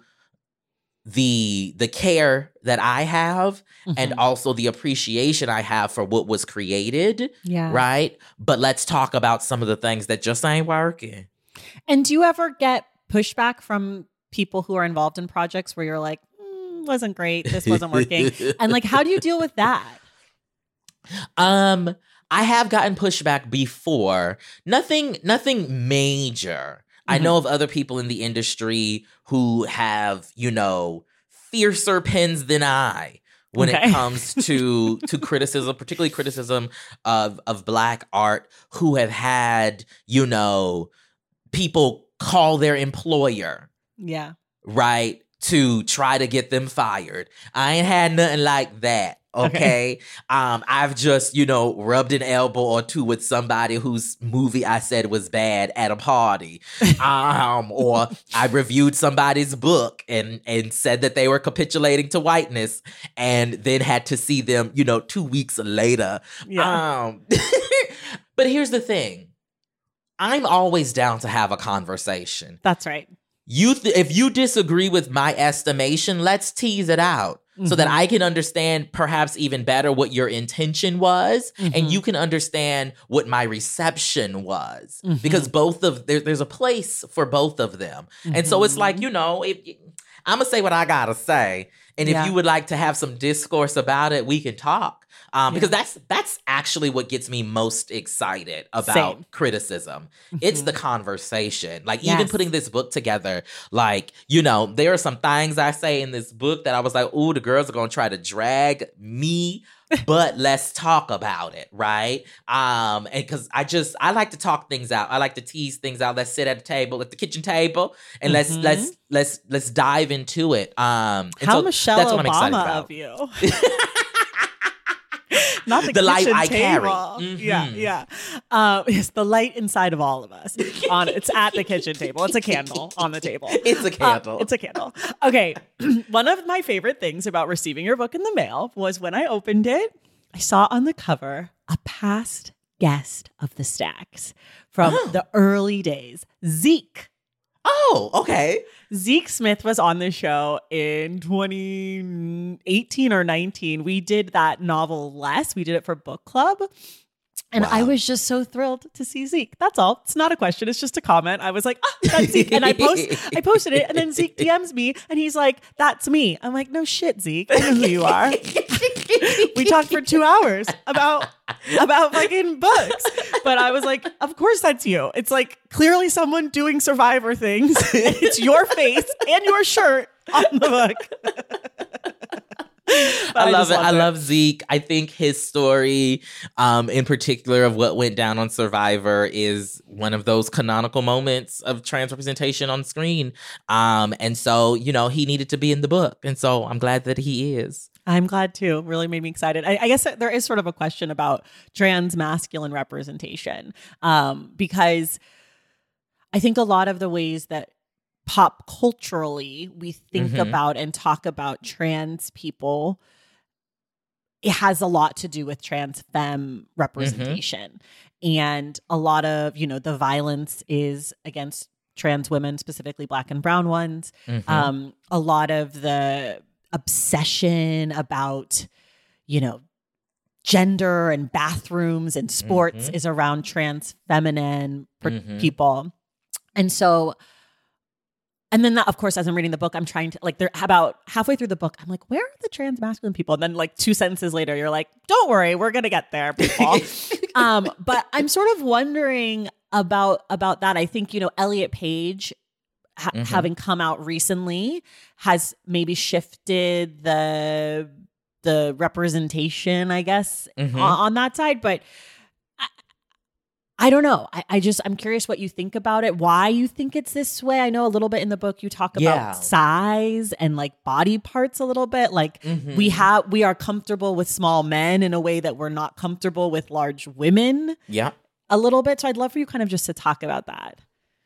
B: the the care that i have and
A: Mhm.
B: also the appreciation i have for what was created
A: yeah.
B: right but let's talk about some of the things that just ain't working
A: And do you ever get pushback from people who are involved in projects where you're like, "Mm, wasn't great, this wasn't working, and like, how do you deal with that?
B: Um, I have gotten pushback before. Nothing, nothing major. I
A: Mhm.
B: know of other people in the industry who have, you know, fiercer pens than I when
A: Okay.
B: it comes to to criticism, particularly criticism of of black art who have had, you know, people call their employer,
A: Yeah.
B: right, to try to get them fired. I ain't had nothing like that. Okay. Um, I've just, you know, rubbed an elbow or two with somebody whose movie I said was bad at a party. Um, or I reviewed somebody's book and and said that they were capitulating to whiteness and then had to see them, you know, two weeks later.
A: Yeah.
B: Um but here's the thing. I'm always down to have a conversation.
A: That's right.
B: You th- if you disagree with my estimation, let's tease it out so that
A: Mhm.
B: I can understand perhaps even better what your intention was
A: Mhm.
B: and you can understand what my reception was
A: Mhm.
B: because both of there, there's a place for both of them. And so it's like,
A: Mhm.
B: you know, if I'm going to say what I got to say and if you would like to have some discourse about it, we can talk. Um, because that's that's actually what gets me most excited about
A: Same.
B: criticism. It's the
A: Mhm.
B: conversation. Like even putting this book together, like, you know, there are some things I say in this book that I was like, ooh, the girls are gonna try to drag me, but let's talk about it, right? Um, and cause I just I like to talk things out. I like to tease things out. Let's sit at a table, at the kitchen table, and let's
A: Mhm.
B: let's let's let's dive into it. Um and
A: How
B: so
A: Michelle
B: that's what I'm excited
A: Obama
B: about.
A: of you. Not the,
B: The light I carry.
A: table. Yeah, yeah. Um, it's the light inside of all of us. On it's at the kitchen table. It's a candle on the table.
B: It's a
A: Uh,
B: candle.
A: it's a candle. Okay. One of my favorite things about receiving your book in the mail was when I opened it, I saw on the cover a past guest of the stacks from
B: Oh.
A: the early days, Zeke.
B: Oh, okay.
A: Zeke Smith was on the show in 2018 or 19. We did that novel less. We did it for book club. And I was just so thrilled to see Zeke. That's all. It's not a question. It's just a comment. I was like, ah, that's Zeke. And I post I posted it and then Zeke DMs me and he's like, that's me. I'm like, no shit, Zeke. I know who you are. we talked for two hours about about fucking books. But I was like, of course that's you. It's like clearly someone doing survivor things. it's your face and your shirt on the book.
B: I love it. I
A: loved
B: love Zeke. I think his story, um, in particular, of what went down on Survivor, is one of those canonical moments of trans representation on screen. Um, and so, you know, he needed to be in the book, and so I'm glad that he is.
A: I'm glad too. Really made me excited. I, I guess there is sort of a question about trans masculine representation um, because I think a lot of the ways that pop culturally we think
B: Mhm.
A: about and talk about trans people it has a lot to do with trans femme representation and a lot of you know the violence is against trans women specifically black and brown ones
B: Mhm.
A: um, a lot of the obsession about, you know, gender and bathrooms and sports
B: Mhm.
A: is around trans feminine per-
B: Mhm.
A: people. And so, and then that, of course, as I'm reading the book, I'm trying to like, they're about halfway through the book, I'm like, where are the trans masculine people? And then, like, two sentences later, you're like, don't worry, we're going to get there, people. um, but I'm sort of wondering about about that. I think you know Elliot Page, ha-
B: Mhm.
A: having come out recently, has maybe shifted the the representation, I guess,
B: Mhm.
A: on, on that side. But I don't know. I, I just I'm curious what you think about it. Why you think it's this way? I know a little bit in the book you talk about
B: Yeah.
A: size and like body parts a little bit, like
B: Mhm.
A: we have we are comfortable with small men in a way that we're not comfortable with large women
B: yeah.
A: a little bit so i'd love for you kind of just to talk about that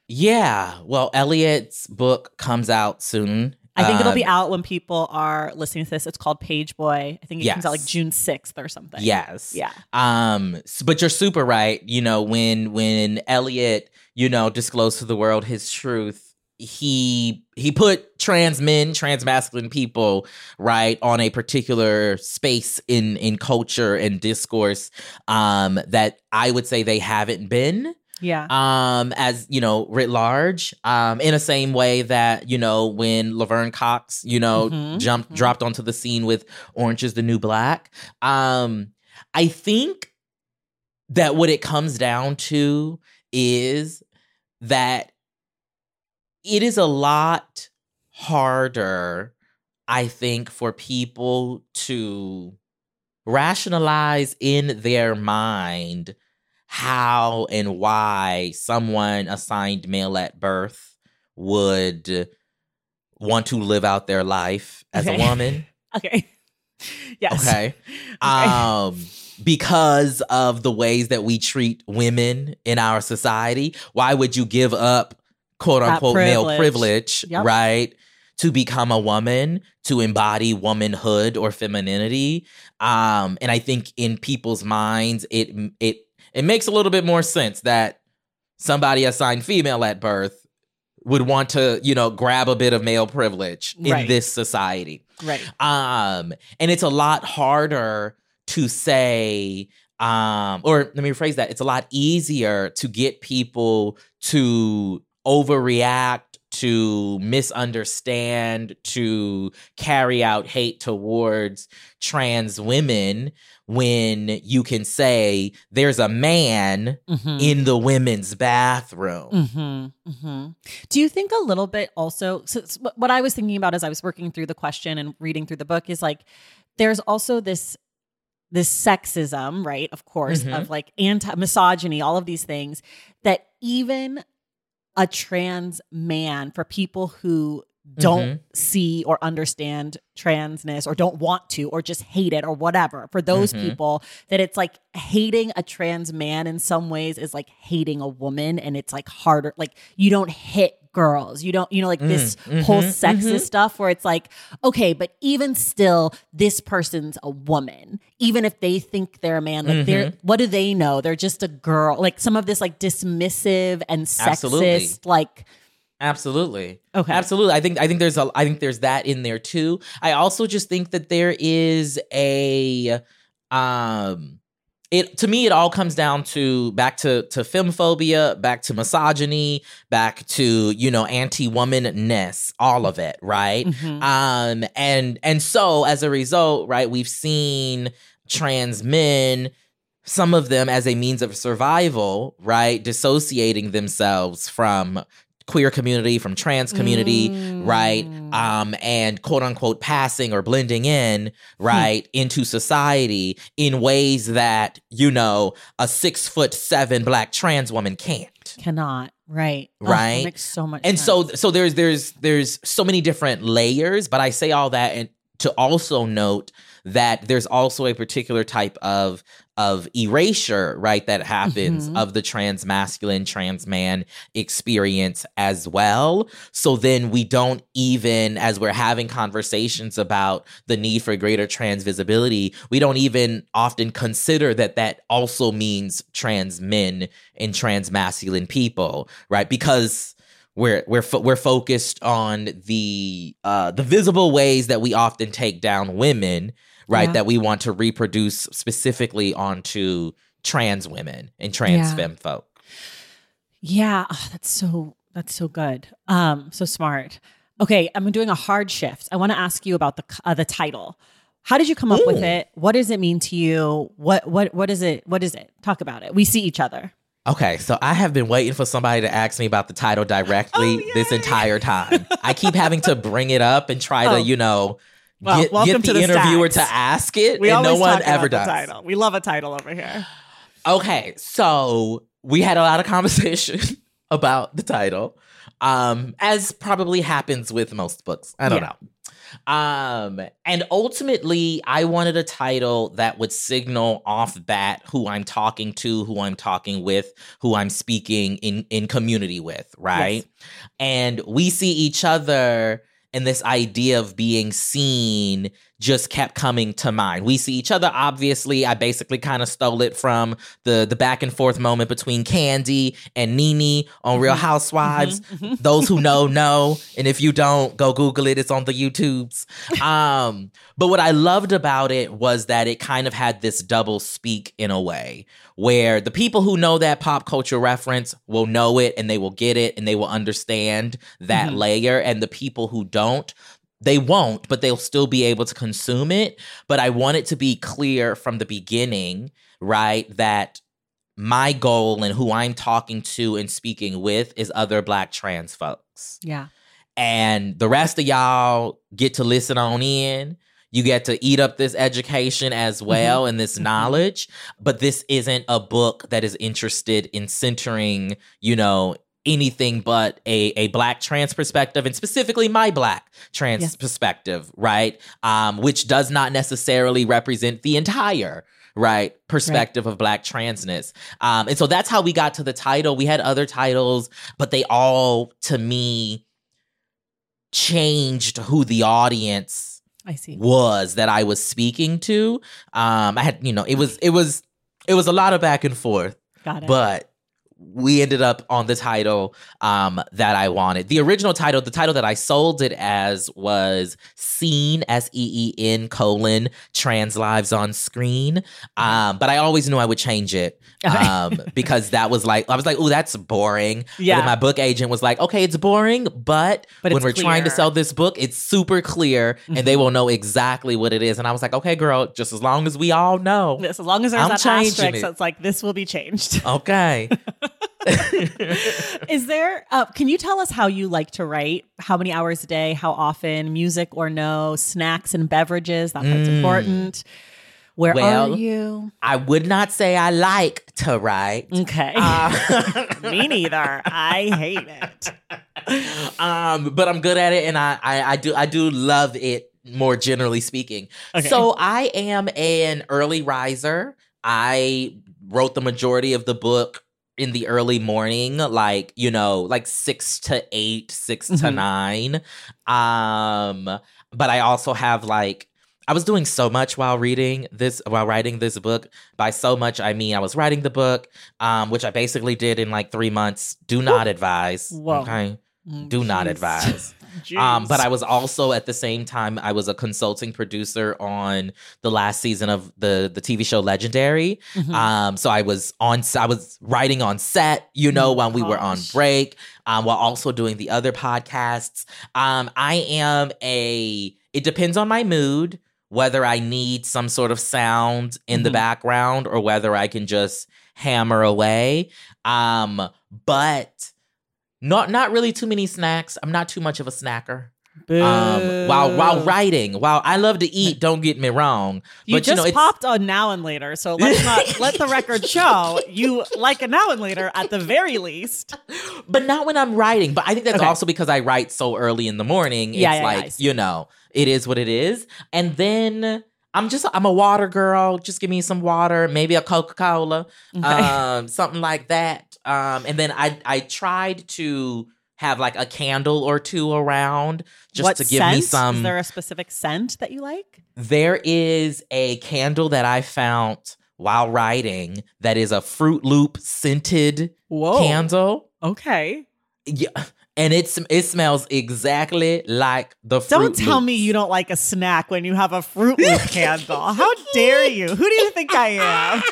B: Yeah. Well, Elliot's book comes out soon.
A: I think it'll be
B: Um,
A: out when people are listening to this. It's called page boy. I think it comes out like june 6th or something.
B: Yes.
A: yeah.
B: Um, but you're super right. You know, when when Elliot, you know, disclosed to the world his truth, he he put trans men, trans masculine people, right, on a particular space in in culture and discourse um that I would say they haven't been
A: yeah.
B: Um as you know writ large um in the same way that you know when laverne cox you know
A: Mhm,
B: jumped
A: mhm.
B: dropped onto the scene with orange is the new black. Um i think that what it comes down to is that it is a lot harder I think, for people to rationalize in their mind how and why someone assigned male at birth would want to live out their life as
A: Okay.
B: a woman.
A: Okay. Yes.
B: Okay. Um because of the ways that we treat women in our society, why would you give up quote unquote male
A: privilege.
B: privilege,
A: Yep.
B: right? To become a woman, to embody womanhood or femininity. Um and I think in people's minds it it it makes a little bit more sense that somebody assigned female at birth would want to, you know, grab a bit of male privilege in
A: Right.
B: this society.
A: Right.
B: Um, and it's a lot harder to say, um, or let me rephrase that. It's a lot easier to get people to overreact, to misunderstand, to carry out hate towards trans women when you can say there's a man
A: Mhm.
B: in the women's bathroom.
A: Mm-hmm, hmm Do you think a little bit also? So what- I was thinking about as I was working through the question and reading through the book is like, there's also this this sexism, right? Of course,
B: Mhm.
A: of like anti misogyny, all of these things that even a trans man for people who don't see or understand transness or don't want to or just hate it or whatever for those
B: Mhm.
A: people that it's like hating a trans man in some ways is like hating a woman and it's like harder like you don't hit girls you don't you know like this
B: Mm,
A: whole sexist
B: mhm.
A: stuff where it's like okay but even still this person's a woman even if they think they're a man like they're
B: Mm-hmm.
A: what do they know they're just a girl like some of this like dismissive and sexist
B: Absolutely.
A: like
B: Absolutely.
A: Okay.
B: Absolutely. I think I think there's a I think there's that in there too. I also just think that there is a um it to me it all comes down to back to to femphobia, back to misogyny, back to, you know, anti-womanness, all of it, right?
A: mhm.
B: Um and and so as a result, right, we've seen trans men some of them as a means of survival, right, dissociating themselves from queer community, from trans community, right?
A: Mm.
B: Um, and quote unquote passing or blending in,
A: Hmm.
B: right, into society in ways that, you know, a six foot seven black trans woman can't.
A: cannot right
B: Right?
A: makes so much
B: And
A: sense.
B: so so there's there's there's so many different layers, but I say all that and to also note that there's also a particular type of of erasure, right, that happens
A: Mhm.
B: of the trans masculine, trans man experience as well. So then we don't even, as we're having conversations about the need for greater trans visibility, we don't even often consider that that also means trans men and trans masculine people, right? Because we're we're fo- we're focused on the uh the visible ways that we often take down women right
A: Yeah.
B: that we want to reproduce specifically onto trans women and trans
A: Yeah.
B: femme folk
A: Yeah, oh, that's so that's so good. Um, so smart. Okay, I'm doing a hard shift. I want to ask you about the uh, the title. How did you come up with it? What does it mean to you? What what what is it? What is it? Talk about it. We see each other.
B: Okay, so I have been waiting for somebody to ask me about the title directly
A: Oh,
B: this entire time. I keep having to bring it up and try
A: Oh.
B: to, you know,
A: Well,
B: get,
A: welcome
B: get
A: to
B: the
A: the
B: interviewer
A: stacks.
B: to ask it,
A: We
B: and no one ever does.
A: title. We love a title over here.
B: Okay, so we had a lot of conversation about the title, um, as probably happens with most books. I don't
A: Yeah.
B: know. Um, and ultimately, I wanted a title that would signal off bat who I'm talking to, who I'm talking with, who I'm speaking in in community with, right? And we see each other, and this idea of being seen just kept coming to mind. We see each other. Obviously, I basically kind of stole it from the the back and forth moment between Kandi and NeNe on Real
A: Mhm.
B: Housewives.
A: Mhm, mhm.
B: Those who know know, and if you don't, go Google it. It's on the YouTubes. Um, but what I loved about it was that it kind of had this double speak in a way, where the people who know that pop culture reference will know it and they will get it and they will understand that
A: Mhm.
B: layer, and the people who don't. They won't, but they'll still be able to consume it. But I want it to be clear from the beginning, right? That my goal and who I'm talking to and speaking with is other Black trans folks.
A: Yeah.
B: and the rest of y'all get to listen on in. You get to eat up this education as mm-hmm. well and this mm-hmm. knowledge, but this isn't a book that is interested in centering, you know, anything but a, a black trans perspective and specifically my black trans perspective, right? Um, which does not necessarily represent the entire right perspective of black transness. Um, and so that's how we got to the title. We had other titles, but they all to me changed who the audience
A: I see.
B: was that I was speaking to. Um, I had, you know, it was it was it was a lot of back and forth,
A: Got it.
B: but we ended up on the title um, that I wanted. The original title, the title that I sold it as was Seen S E E N colon Trans Lives on Screen. Um, but I always knew I would change it um, because that was like I was like, oh, that's boring.
A: Yeah.
B: my book agent was like, okay, it's boring, but,
A: But
B: when we're trying to sell this book, it's super clear and they will know exactly what it is. And I was like, okay, girl, just as long as we all know.
A: As long as there's
B: I'm
A: that asterisk,
B: it.
A: it's like this will be changed.
B: Okay.
A: Is there? Uh, can you tell us how you like to write? How many hours a day? How often? Music or no? Snacks and beverages. That part's important. Where
B: Mm. Well,
A: are you?
B: I would not say I like to write.
A: Okay.
B: Uh,
A: Me neither. I hate it.
B: um, but I'm good at it, and I, I, I do, I do love it. More generally speaking,
A: Okay.
B: so I am an early riser. I wrote the majority of the book in the early morning, like you know, like six to eight, 6 to
A: Mhm.
B: nine. Um, but I also have like. I was doing so much while reading this, while writing this book. By so much, I mean I was writing the book, um, which I basically did in like three months. Do not advise.
A: Whoa.
B: Okay.
A: Mm,
B: Do not advise. Um, but I was also at the same time I was a consulting producer on the last season of the the TV show Legendary.
A: Mhm.
B: Um, so I was on I was writing on set, you know,
A: Oh,
B: when we were on break, um, while also doing the other podcasts. Um, I am a it depends on my mood whether I need some sort of sound in the
A: Mhm.
B: background or whether I can just hammer away. Um, but not not really too many snacks. I'm not too much of a snacker. Um, while while writing, while I love to eat, don't get me wrong.
A: You
B: but
A: just
B: you know, it's,
A: popped on now and later, so let's not let the record show you like a now and later at the very least.
B: but not when I'm writing. But I think that's
A: Okay.
B: also because I write so early in the morning.
A: Yeah,
B: it's
A: yeah, yeah,
B: like,
A: see.
B: you know, it is what it is. And then I'm just I'm a water girl. Just give me some water, maybe a Coca-Cola,
A: Okay.
B: um, something like that. Um, and then I I tried to have like a candle or two around just
A: what
B: to give
A: scent?
B: me some
A: Is there a specific scent that you like?
B: There is a candle that I found while writing that is a Froot Loop scented
A: Whoa.
B: candle.
A: Okay.
B: Yeah. And it's it smells exactly like the Fruit
A: Don't tell me you don't like a snack when you have a Froot Loop candle. How dare you? Who do you think I am?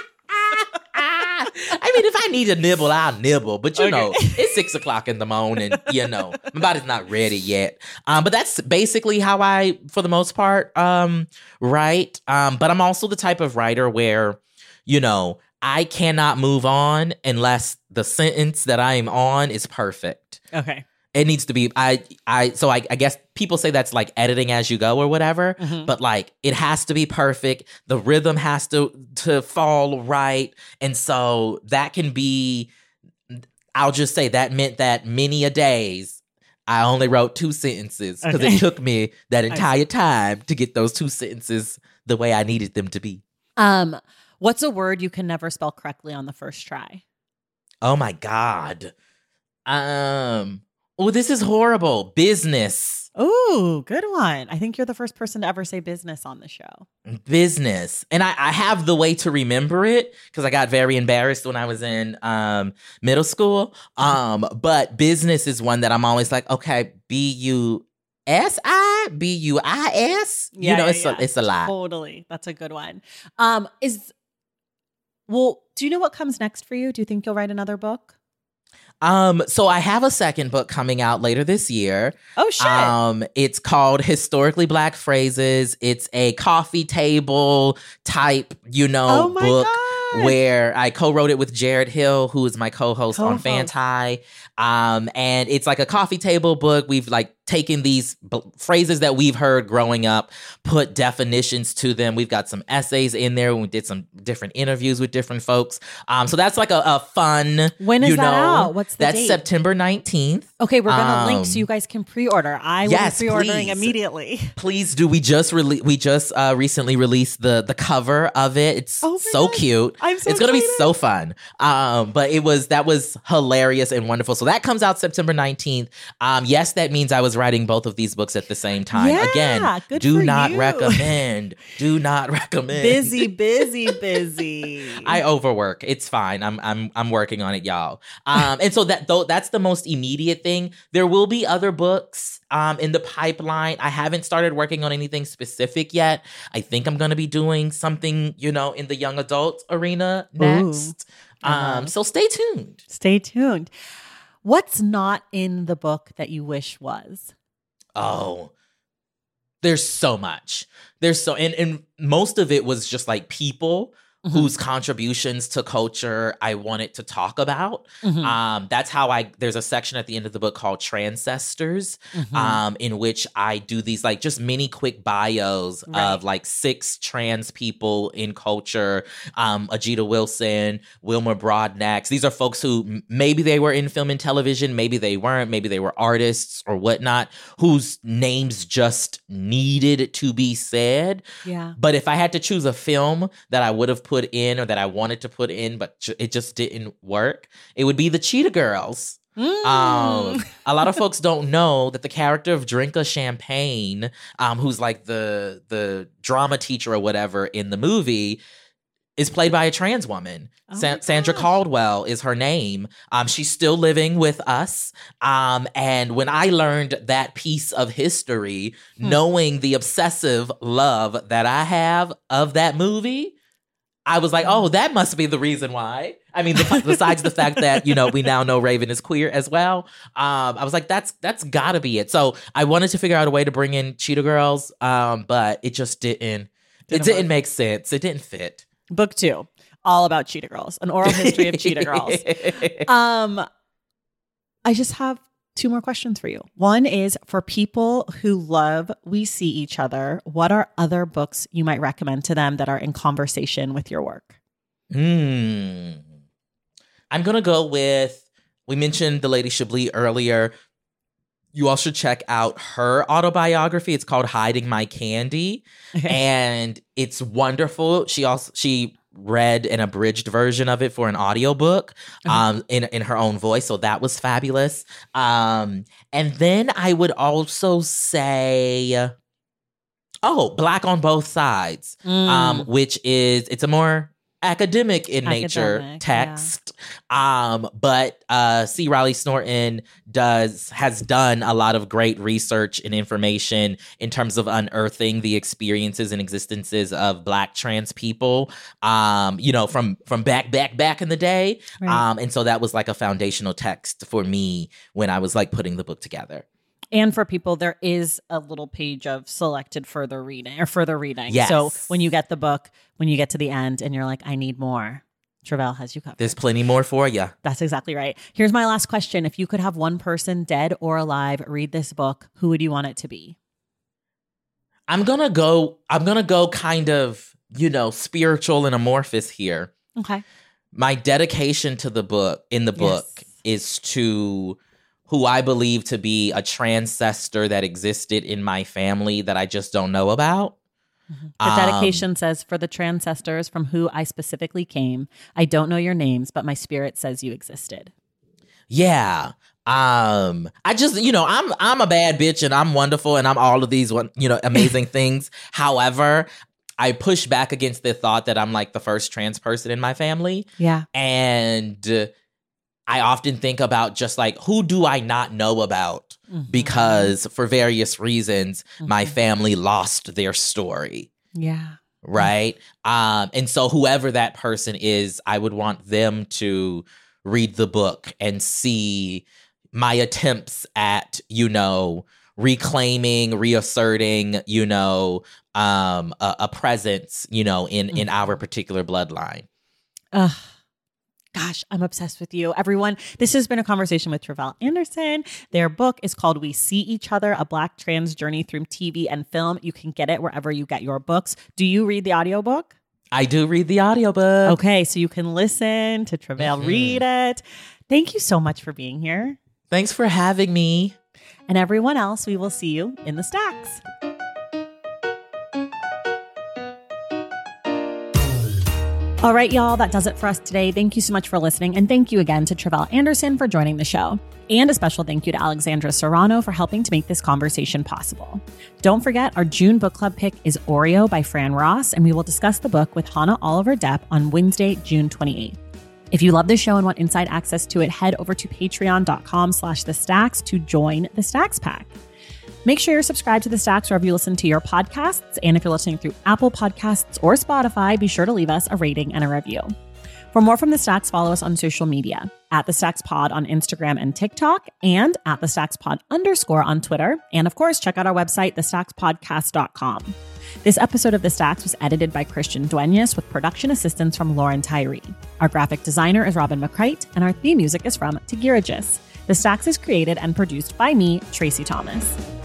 B: I mean, if I need to nibble, I'll nibble. But you
A: Okay.
B: know, it's six o'clock in the morning. You know, my body's not ready yet. Um, but that's basically how I, for the most part, um, write. Um, but I'm also the type of writer where, you know, I cannot move on unless the sentence that I am on is perfect.
A: Okay.
B: It needs to be. I. I. So I. I guess people say that's like editing as you go or whatever
A: Mhm.
B: but like it has to be perfect the rhythm has to to fall right and so that can be i'll just say that meant that many a days i only wrote two sentences because
A: Okay.
B: it took me that entire time to get those two sentences the way i needed them to be
A: Um, what's a word you can never spell correctly on the first try?
B: oh my god um oh this is horrible business
A: Oh, good one. I think you're the first person to ever say business on the show.
B: business and I, I have the way to remember it because i got very embarrassed when i was in um, middle school um, but business is one that i'm always like okay b-u-s-i b-u-i-s you know it's, A, it's a lot
A: Totally. That's a good one. Um, is well, do you know what comes next for you? Do you think you'll write another book?
B: Um, so i have a second book coming out later this year
A: Oh shit.
B: Um, it's called Historically Black Phrases. It's a coffee table type, you know,
A: oh my
B: book
A: god.
B: Where I co-wrote it with Jarrett Hill, who is my co-host on
A: Co-host.
B: Fanti. Um, and it's like a coffee table book. We've like taken these b- phrases that we've heard growing up, put definitions to them. We've got some essays in there. We did some different interviews with different folks. Um, so that's like a, a fun.
A: When is
B: you
A: that
B: know,
A: out? What's the
B: that's
A: date?
B: September nineteenth.
A: Okay, we're gonna link
B: Um,
A: so you guys can pre-order. I will
B: yes,
A: be pre-ordering
B: please.
A: immediately.
B: Please do. We just rele- we just uh, recently released the the cover of it. It's
A: Oh
B: so
A: God.
B: cute.
A: I'm so
B: it's gonna be so fun. Um, but it was that was hilarious and wonderful. So that comes out September nineteenth. Um, yes, that means I was writing both of these books at the same time.
A: Yeah,
B: Again, do not
A: you.
B: recommend. Do not recommend.
A: busy, busy, busy.
B: I overwork. It's fine. I'm I'm I'm working on it, y'all. Um, and so that though that's the most immediate thing. There will be other books um in the pipeline. I haven't started working on anything specific yet. I think I'm gonna be doing something, you know, in the young adult arena next.
A: Uh-huh.
B: Um, so stay tuned.
A: Stay tuned. What's not in the book that you wish was?
B: Oh, there's so much. There's so and and most of it was just like people
A: Mhm.
B: whose contributions to culture I wanted to talk about.
A: Mhm.
B: Um, that's how I. There's a section at the end of the book called Transcestors,
A: Mhm.
B: um, in which I do these like just mini quick bios
A: Right.
B: of like six trans people in culture. Um, Ajita Wilson, Wilmer Broadnax. These are folks who maybe they were in film and television, maybe they weren't, maybe they were artists or whatnot, whose names just needed to be said.
A: yeah.
B: But if I had to choose a film that I would have put in or that I wanted to put in, but it just didn't work, it would be the Cheetah Girls.
A: Mm.
B: Um, a lot of folks don't know that the character of Drinka Champagne, um, who's like the the drama teacher or whatever in the movie, is played by a trans woman.
A: Oh
B: Sa- Sandra. Caldwell is her name. Um, she's still living with us. Um, and when I learned that piece of history,
A: Hmm.
B: knowing the obsessive love that I have of that movie, I was like, oh, that must be the reason why. I mean, the, besides the fact that you know we now know Raven is queer as well, um, I was like, that's that's got to be it. So I wanted to figure out a way to bring in Cheetah Girls, um, but it just didn't.
A: Didn't
B: it didn't
A: work.
B: make sense. It didn't fit.
A: Book two, all about Cheetah Girls, an oral history of Cheetah Girls. Um, I just have two more questions for you. One is for people who love We See Each Other, what are other books you might recommend to them that are in conversation with your work?
B: Hmm. I'm gonna go with. We mentioned the Lady Chablis earlier. You all should check out her autobiography. It's called "Hiding My Candy," and it's wonderful. She also she read an abridged version of it for an audiobook um in in her own voice so that was fabulous um and then i would also say oh black on both sides um,
A: Mm.
B: which is it's a more academic in nature
A: Academic,
B: text. Um, but uh, C. Riley Snorton does has done a lot of great research and information in terms of unearthing the experiences and existences of Black trans people. Um, you know, from from back back back in the day.
A: Right.
B: Um, and so that was like a foundational text for me when I was like putting the book together.
A: And for people, there is a little page of selected further reading or further reading.
B: Yes.
A: So when you get the book, when you get to the end and you're like, I need more, Tre'vell has you covered.
B: There's plenty more for you.
A: That's exactly right. Here's my last question. If you could have one person, dead or alive, read this book, who would you want it to be?
B: I'm gonna go. I'm gonna go kind of you know spiritual and amorphous here.
A: Okay.
B: My dedication to the book in the book
A: Yes.
B: is to who I believe to be a transcestor that existed in my family that I just don't know about.
A: The
B: Um,
A: dedication says, For the transcestors from who I specifically came, I don't know your names, but my spirit says you existed.
B: Yeah. Um I just you know I'm I'm a bad bitch and I'm wonderful and I'm all of these one you know amazing things. However, I push back against the thought that I'm like the first trans person in my family.
A: Yeah.
B: And I often think about just like, who do I not know about?
A: Mhm.
B: Because for various reasons, my
A: Mhm.
B: family lost their story.
A: Yeah.
B: Right. Um, and so whoever that person is, I would want them to read the book and see my attempts at, you know, reclaiming, reasserting, you know, um, a, a presence, you know, in in our particular bloodline.
A: Ugh. Gosh, I'm obsessed with you. Everyone, this has been a conversation with Tre'vell Anderson. Their book is called We See Each Other, a Black Trans Journey Through TV and Film. You can get it wherever you get your books. Do you read the audiobook?
B: I do read the audiobook.
A: Okay, so you can listen to Tre'vell
B: Mhm.
A: read it. Thank you so much for being here.
B: Thanks for having me.
A: And everyone else, we will see you in the stacks. All right, y'all, that does it for us today. Thank you so much for listening. And thank you again to Tre'vell Anderson for joining the show. And a special thank you to Alexandra Serrano for helping to make this conversation possible. Don't forget, our June book club pick is Oreo by Fran Ross, and we will discuss the book with Hannah Oliver Depp on Wednesday, June 28th. If you love the show and want inside access to it, head over to patreon.com slash the stacks to join the Stacks Pack. Make sure you're subscribed to the Stacks wherever you listen to your podcasts. And if you're listening through Apple Podcasts or Spotify, be sure to leave us a rating and a review. For more from the Stacks, follow us on social media at the Stacks Pod on Instagram and TikTok, and at the Stacks Pod underscore on Twitter. And of course, check out our website, thestackspodcast.com. This episode of The Stacks was edited by Christian Duenas with production assistance from Lauren Tyree. Our graphic designer is Robin McCrite, and our theme music is from Tagirijus. The Stacks is created and produced by me, Tracy Thomas.